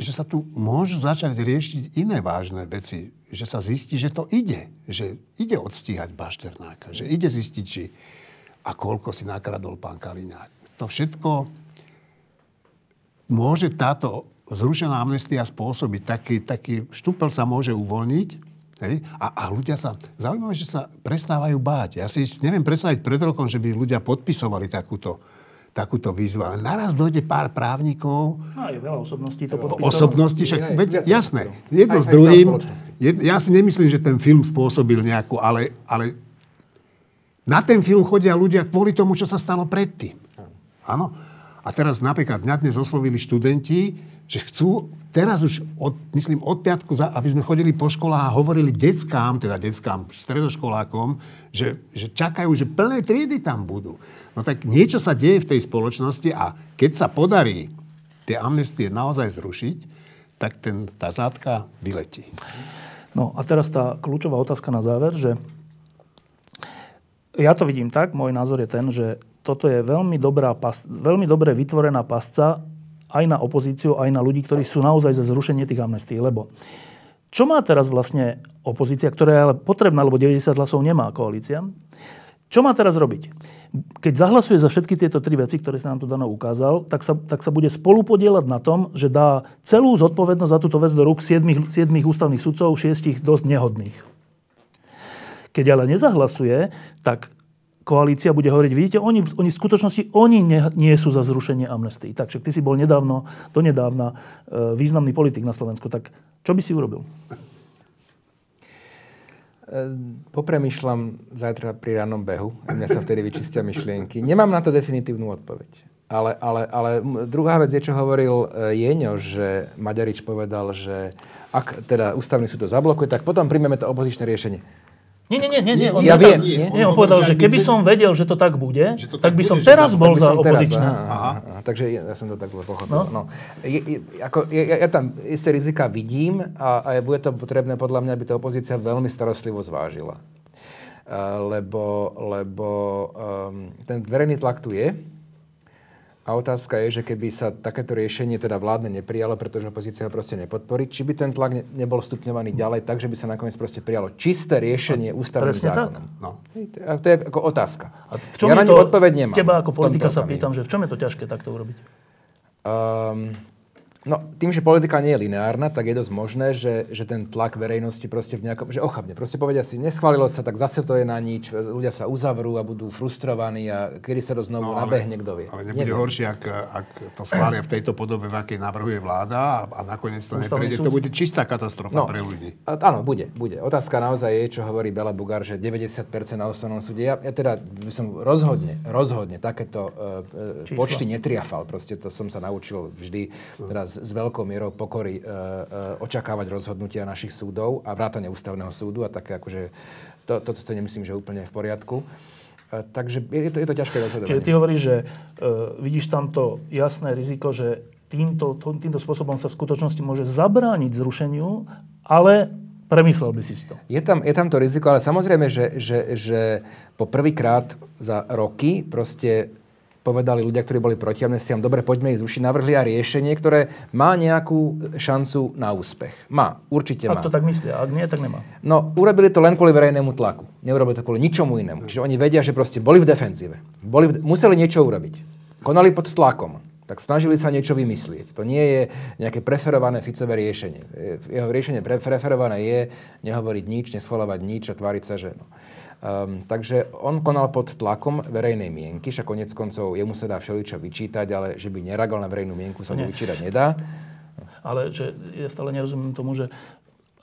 že sa tu môžu začať riešiť iné vážne veci. Že sa zistí, že to ide. Že ide odstíhať Bašternáka. Že ide zistiť, či a koľko si nakradol pán Kaliňák. To všetko môže táto zrušená amnestia spôsobiť. Taký, taký štúpel sa môže uvoľniť hej? A, a ľudia sa, zaujímavé, že sa prestávajú báť. Ja si neviem predstaviť pred rokom, že by ľudia podpisovali takúto, takúto výzvu. Ale naraz dojde pár právnikov. No, je veľa osobností to podpísalo. Osobnosti, však, aj, veď, jasné. Jedno aj, s druhým. Jed, ja si nemyslím, že ten film spôsobil nejakú, ale, ale na ten film chodia ľudia kvôli tomu, čo sa stalo predtým. Áno. A teraz napríklad mňa dnes oslovili študenti, že chcú teraz už, od, myslím, od piatku, za, aby sme chodili po školách a hovorili deckám, teda deckám, stredoškolákom, že, že čakajú, že plné triedy tam budú. No tak niečo sa deje v tej spoločnosti a keď sa podarí tie amnestie naozaj zrušiť, tak ten, tá zátka vyletí. No a teraz tá kľúčová otázka na záver, že ja to vidím tak, môj názor je ten, že toto je veľmi, dobrá, veľmi dobre vytvorená pasca aj na opozíciu, aj na ľudí, ktorí sú naozaj za zrušenie tých amnestí. Lebo čo má teraz vlastne opozícia, ktorá je ale potrebná, lebo 90 hlasov nemá koalícia, čo má teraz robiť? Keď zahlasuje za všetky tieto tri veci, ktoré sa nám tu Dano ukázal, tak sa, tak sa bude spolupodielať na tom, že dá celú zodpovednosť za túto vec do rúk 7, 7 ústavných sudcov, 6 dosť nehodných. Keď ale nezahlasuje, tak koalícia bude hovoriť, vidíte, oni, oni v skutočnosti oni nie, nie sú za zrušenie amnestii. Takže ty si bol nedávno, donedávna e, významný politik na Slovensku, tak čo by si urobil? E, popremýšľam zajtra pri ránom behu a mňa sa vtedy vyčistia myšlienky. Nemám na to definitívnu odpoveď. Ale, ale, ale druhá vec je, čo hovoril e, Jeňo, že Maďarič povedal, že ak teda ústavný súd to zablokuje, tak potom príjmeme to opozičné riešenie. Nie, nie, nie, nie, nie. On ja viem. Nie, nie, on, on povedal, že keby som vedel, že to tak bude, to tak, tak by som bude, teraz bol za. Aha, takže ja som to tak pochopil. No? No. Je, je, ako, ja, ja tam isté rizika vidím a, a bude to potrebné podľa mňa, aby to opozícia veľmi starostlivo zvážila. Uh, lebo lebo um, ten verejný tlak tu je, a otázka je, že keby sa takéto riešenie teda vládne neprijalo, pretože opozícia ho proste nepodporí, či by ten tlak ne, nebol stupňovaný ďalej tak, že by sa nakoniec proste prijalo čisté riešenie no, ústavným zákonom. No. A to je ako otázka. A v čom ja na ňu odpoveď nemám. Teba ako politika sa pýtam, že v čom je to ťažké takto urobiť? Um, No, tým, že politika nie je lineárna, tak je dosť možné, že, že ten tlak verejnosti proste v nejakom, že ochabne. Proste povedia si, neschválilo sa, tak zase to je na nič, ľudia sa uzavrú a budú frustrovaní a kedy sa to znovu no, ale, nabehne, kto vie. Ale nebude Neviem. horšie, ak, ak to schvália v tejto podobe, v akej navrhuje vláda a, a nakoniec to neprejde. To bude čistá katastrofa no, pre ľudí. A, áno, bude, bude. Otázka naozaj je, čo hovorí Bela Bugár, že 90% na ústavnom súde. Ja, ja teda by som rozhodne, rozhodne takéto uh, počty netriafal. Proste to som sa naučil vždy teda s, veľkou mierou pokory e, e, očakávať rozhodnutia našich súdov a vrátane ústavného súdu a také akože to, toto to nemyslím, že úplne v poriadku. E, takže je to, je to ťažké rozhodovanie. Čiže ty hovoríš, že e, vidíš tamto jasné riziko, že týmto, týmto spôsobom sa v skutočnosti môže zabrániť zrušeniu, ale premyslel by si to. Je tam, je tam to riziko, ale samozrejme, že, že, že po prvýkrát za roky proste povedali ľudia, ktorí boli proti amnestiám, dobre, poďme ich zrušiť, navrhli aj riešenie, ktoré má nejakú šancu na úspech. Má, určite má. Ak to tak myslia, ak nie, tak nemá. No, urobili to len kvôli verejnému tlaku. Neurobili to kvôli ničomu inému. Čiže oni vedia, že proste boli v defenzíve. Boli v, museli niečo urobiť. Konali pod tlakom. Tak snažili sa niečo vymyslieť. To nie je nejaké preferované Ficové riešenie. Jeho riešenie preferované je nehovoriť nič, neschvalovať nič a tváriť sa, že... No. Um, takže on konal pod tlakom verejnej mienky, však konec koncov jemu sa dá všeličo vyčítať, ale že by nereagoval na verejnú mienku sa mu vyčítať nedá. Ale že ja stále nerozumiem tomu, že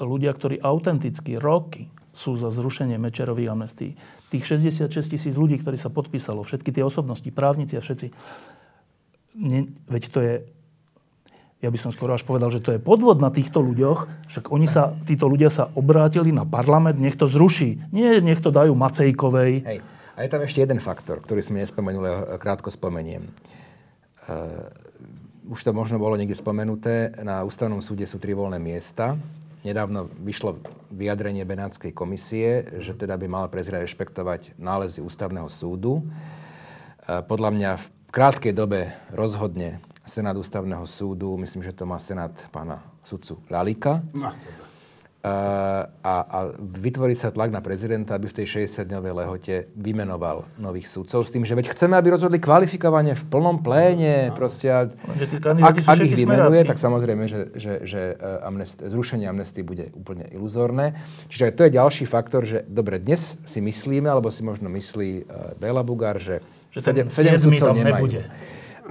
ľudia, ktorí autenticky roky sú za zrušenie Mečerových amnestí, tých 66 tisíc ľudí, ktorí sa podpísalo, všetky tie osobnosti, právnici a všetci, ne, veď to je ja by som skoro až povedal, že to je podvod na týchto ľuďoch, však oni sa, títo ľudia sa obrátili na parlament, nech to zruší. Nie, nech to dajú Macejkovej. Hej. A je tam ešte jeden faktor, ktorý sme nespomenuli, ja krátko spomeniem. Uh, už to možno bolo niekde spomenuté, na ústavnom súde sú tri voľné miesta. nedávno vyšlo vyjadrenie Benátskej komisie, že teda by mala prezident rešpektovať nálezy ústavného súdu. E, podľa mňa v krátkej dobe rozhodne Senát ústavného súdu, myslím, že to má Senát pána sudcu Lalika. No, a, a vytvorí sa tlak na prezidenta, aby v tej 60-dňovej lehote vymenoval nových súdcov s tým, že veď chceme, aby rozhodli kvalifikovanie v plnom pléne. No. Proste, a, ak, ak ich vymenuje, tak samozrejme, že, že, že e, amnest, zrušenie amnesty bude úplne iluzórne. Čiže to je ďalší faktor, že dobre, dnes si myslíme, alebo si možno myslí uh, Bela Bugár, že, že 7, 7 súdcov nemajú. Nebude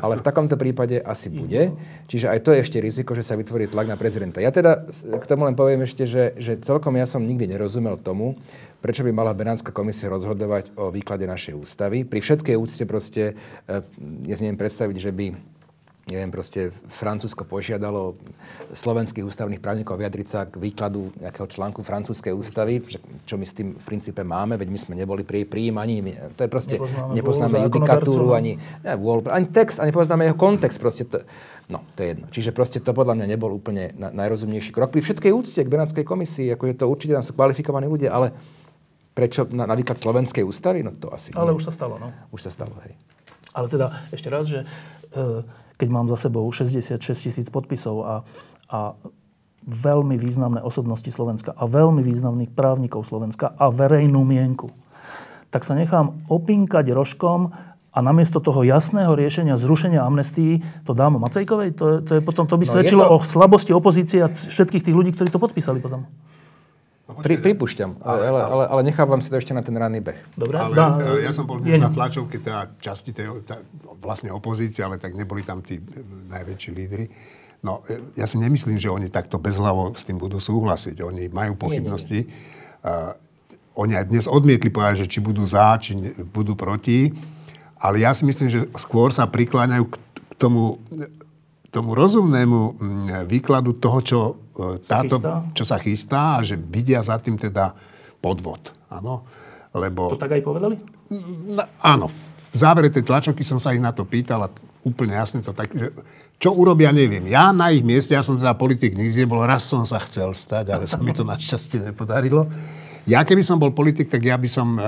ale v takomto prípade asi bude. Čiže aj to je ešte riziko, že sa vytvorí tlak na prezidenta. Ja teda k tomu len poviem ešte, že, že celkom ja som nikdy nerozumel tomu, prečo by mala Benátska komisia rozhodovať o výklade našej ústavy. Pri všetkej úcte proste, e, ja si neviem predstaviť, že by neviem, proste Francúzsko požiadalo slovenských ústavných právnikov vyjadriť sa k výkladu nejakého článku francúzskej ústavy, čo my s tým v princípe máme, veď my sme neboli pri jej príjmaní. To je proste, nepoznáme, nepoznáme judikatúru, ani, ne, vôľ, ani text, ani nepoznáme jeho kontext. Proste to, no, to je jedno. Čiže proste to podľa mňa nebol úplne na, najrozumnejší krok. Pri všetkej úcte k Benátskej komisii, ako je to určite, tam sú kvalifikovaní ľudia, ale prečo na, na výklad slovenskej ústavy? No to asi Ale nie. už sa stalo, no. Už sa stalo, hej. Ale teda ešte raz, že e, keď mám za sebou 66 tisíc podpisov a, a veľmi významné osobnosti Slovenska a veľmi významných právnikov Slovenska a verejnú mienku, tak sa nechám opinkať rožkom a namiesto toho jasného riešenia zrušenia amnestii to dám Macejkovej? To, je, to, je potom, to by no svedčilo to... o slabosti opozície a všetkých tých ľudí, ktorí to podpísali potom. No, Pri, pripúšťam, ale, ale, ale, ale nechávam si to ešte na ten ranný beh. Dobre, ale dá, e, ja som bol dnes na tlačovke teda časti tej tá, vlastne opozície, ale tak neboli tam tí e, najväčší lídry. No, e, ja si nemyslím, že oni takto bezhlavo s tým budú súhlasiť. Oni majú pochybnosti. Nie, nie. Uh, oni aj dnes odmietli povedať, že či budú za, či ne, budú proti. Ale ja si myslím, že skôr sa prikláňajú k tomu tomu rozumnému výkladu toho, čo, táto, sa čo sa chystá a že vidia za tým teda podvod. Áno? Lebo... To tak aj povedali? Na, áno. V závere tej tlačovky som sa ich na to pýtal a úplne jasne to tak, že čo urobia, neviem. Ja na ich mieste, ja som teda politik nikdy nebol, raz som sa chcel stať, ale sa mi to našťastie nepodarilo. Ja keby som bol politik, tak ja by som e,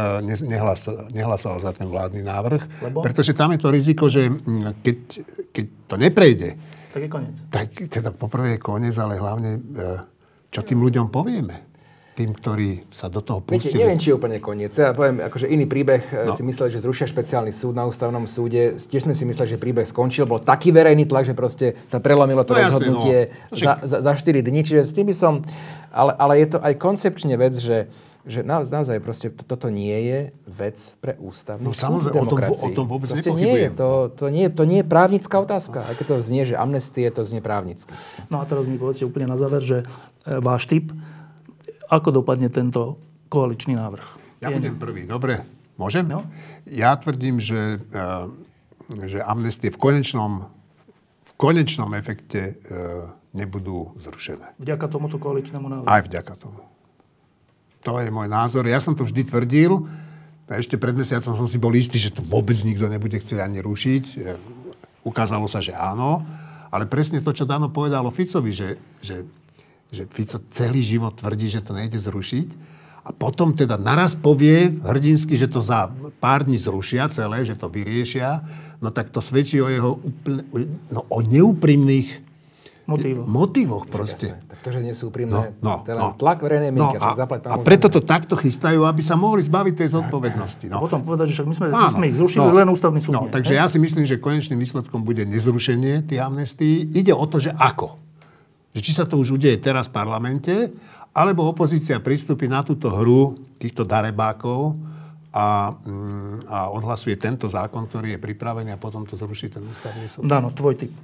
nehlasoval, nehlasoval za ten vládny návrh, Lebo? pretože tam je to riziko, že mm, keď, keď to neprejde, tak je koniec. Tak teda poprvé je koniec, ale hlavne, e, čo tým ľuďom povieme? tým, ktorí sa do toho pustili. Viete, neviem, či je úplne koniec. Ja poviem, akože iný príbeh e, no. si myslel, že zrušia špeciálny súd na ústavnom súde. Tiež sme si mysleli, že príbeh skončil. Bol taký verejný tlak, že proste sa prelomilo to no, rozhodnutie jasne, no. za, za, za 4 dní. Čiže s tým by som... Ale, ale je to aj koncepčne vec, že že na, naozaj proste to, toto nie je vec pre ústavný no, súd demokracii. O tom, o tom vôbec proste nie je. To, to, nie, to nie je právnická otázka. Aj keď to znie, že amnestie, to znie právnicky. No a teraz mi povedzte úplne na záver, že e, váš typ, ako dopadne tento koaličný návrh? Ja je budem prvý. Dobre, môžem? No? Ja tvrdím, že, e, že amnestie v konečnom, v konečnom efekte e, nebudú zrušené. Vďaka tomuto koaličnému návrhu? Aj vďaka tomu. To je môj názor. Ja som to vždy tvrdil. A ešte pred mesiacom som si bol istý, že to vôbec nikto nebude chcieť ani rušiť. E, ukázalo sa, že áno. Ale presne to, čo Dano povedal o Ficovi, že, že, že Fico celý život tvrdí, že to nejde zrušiť. A potom teda naraz povie hrdinsky, že to za pár dní zrušia celé, že to vyriešia. No tak to svedčí o jeho úplne, no, o neúprimných motívoch. motívoch proste. Jasné. Tak to, že nie sú úprimné, no, no, to je len no. tlak verejnej mienky. No, a, a preto to takto chystajú, aby sa mohli zbaviť tej zodpovednosti. No. A potom povedať, že my sme, my sme ich zrušili, no, len ústavný súd. No, takže ja si myslím, že konečným výsledkom bude nezrušenie tých amnestí. Ide o to, že ako. Že či sa to už udeje teraz v parlamente, alebo opozícia pristúpi na túto hru týchto darebákov, a, mm, a odhlasuje tento zákon, ktorý je pripravený a potom to zruší ten ústavný súd. Dano, tvoj typ.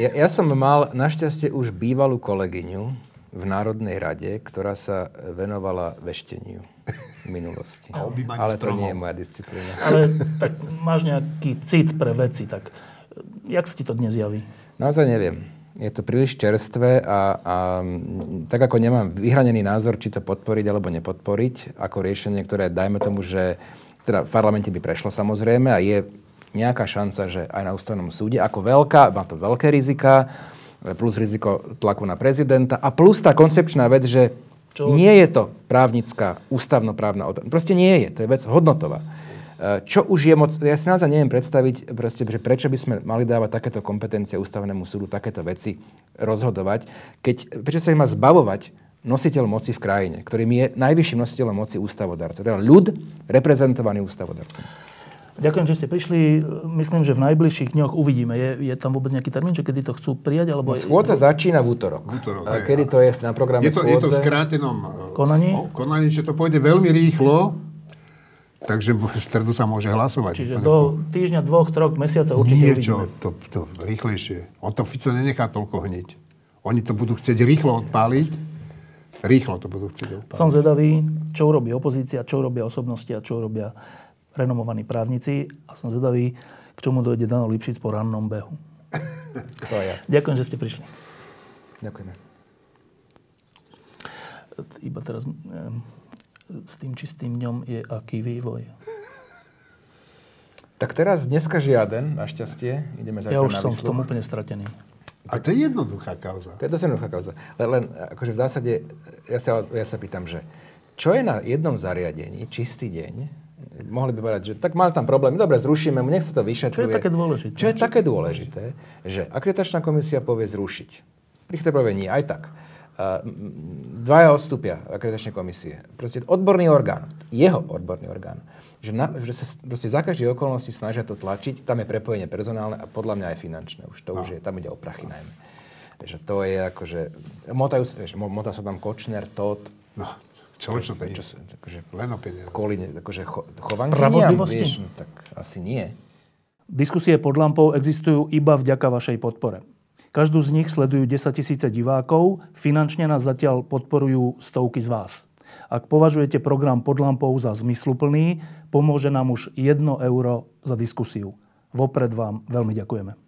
Ja, ja som mal našťastie už bývalú kolegyňu v Národnej rade, ktorá sa venovala vešteniu v minulosti. A Ale to nie je moja disciplína. Ale tak máš nejaký cit pre veci, tak jak sa ti to dnes javí? Naozaj neviem. Je to príliš čerstvé a, a tak ako nemám vyhranený názor, či to podporiť alebo nepodporiť, ako riešenie, ktoré dajme tomu, že teda v parlamente by prešlo samozrejme a je nejaká šanca, že aj na ústavnom súde, ako veľká, má to veľké rizika, plus riziko tlaku na prezidenta a plus tá koncepčná vec, že Čo? nie je to právnická, ústavnoprávna otázka. Proste nie je. To je vec hodnotová. E, čo už je moc... Ja si naozaj neviem predstaviť, proste, že prečo by sme mali dávať takéto kompetencie ústavnému súdu, takéto veci rozhodovať, keď, prečo sa ich má zbavovať nositeľ moci v krajine, ktorým je najvyšším nositeľom moci ústavodarca. Teda ľud reprezentovaný ústavodarcom. Ďakujem, že ste prišli. Myslím, že v najbližších dňoch uvidíme. Je, je tam vôbec nejaký termín, že kedy to chcú prijať? Alebo... Schôdza začína v útorok. V útorok a kedy to je na programe je to, schôdze? Je to v skrátenom e, konaní? konaní, že to pôjde veľmi rýchlo. Takže v stredu sa môže hlasovať. Čiže do týždňa, dvoch, troch mesiacov určite Niečo, uvidíme. to, to rýchlejšie. On to Fico nenechá toľko hniť. Oni to budú chcieť rýchlo odpáliť. Rýchlo to budú chcieť odpáliť. Som zvedavý, čo urobí opozícia, čo urobia osobnosti a čo urobia renomovaní právnici a som zvedavý, k čomu dojde Dano Lipšic po rannom behu. To ja. Ďakujem, že ste prišli. Ďakujeme. Iba teraz s tým čistým dňom je aký vývoj? Tak teraz dneska žiaden, našťastie. Ideme ja už som v tom úplne stratený. A to je jednoduchá kauza. To je dosť jednoduchá kauza. Len, len akože v zásade, ja sa, ja sa pýtam, že čo je na jednom zariadení čistý deň, mohli by povedať, že tak mali tam problémy, dobre, zrušíme mu, nech sa to vyšetruje. Čo je také dôležité? Čo je také dôležité, že akreditačná komisia povie zrušiť. Pri povie nie, aj tak. Dvaja odstúpia akreditačnej komisie. Proste odborný orgán, jeho odborný orgán, že, na, že sa proste za každé okolnosti snažia to tlačiť, tam je prepojenie personálne a podľa mňa aj finančné. Už to no. už je, tam ide o prachy najmä. Že to je akože, motajú, vieš, motá sa tam Kočner, Todd, no. Čo, čo to je? Čo, akože, Len o peniaze. Kvôli akože cho, chovankyniam, vieš, no, tak asi nie. Diskusie pod lampou existujú iba vďaka vašej podpore. Každú z nich sledujú 10 tisíce divákov, finančne nás zatiaľ podporujú stovky z vás. Ak považujete program pod lampou za zmysluplný, pomôže nám už 1 euro za diskusiu. Vopred vám veľmi ďakujeme.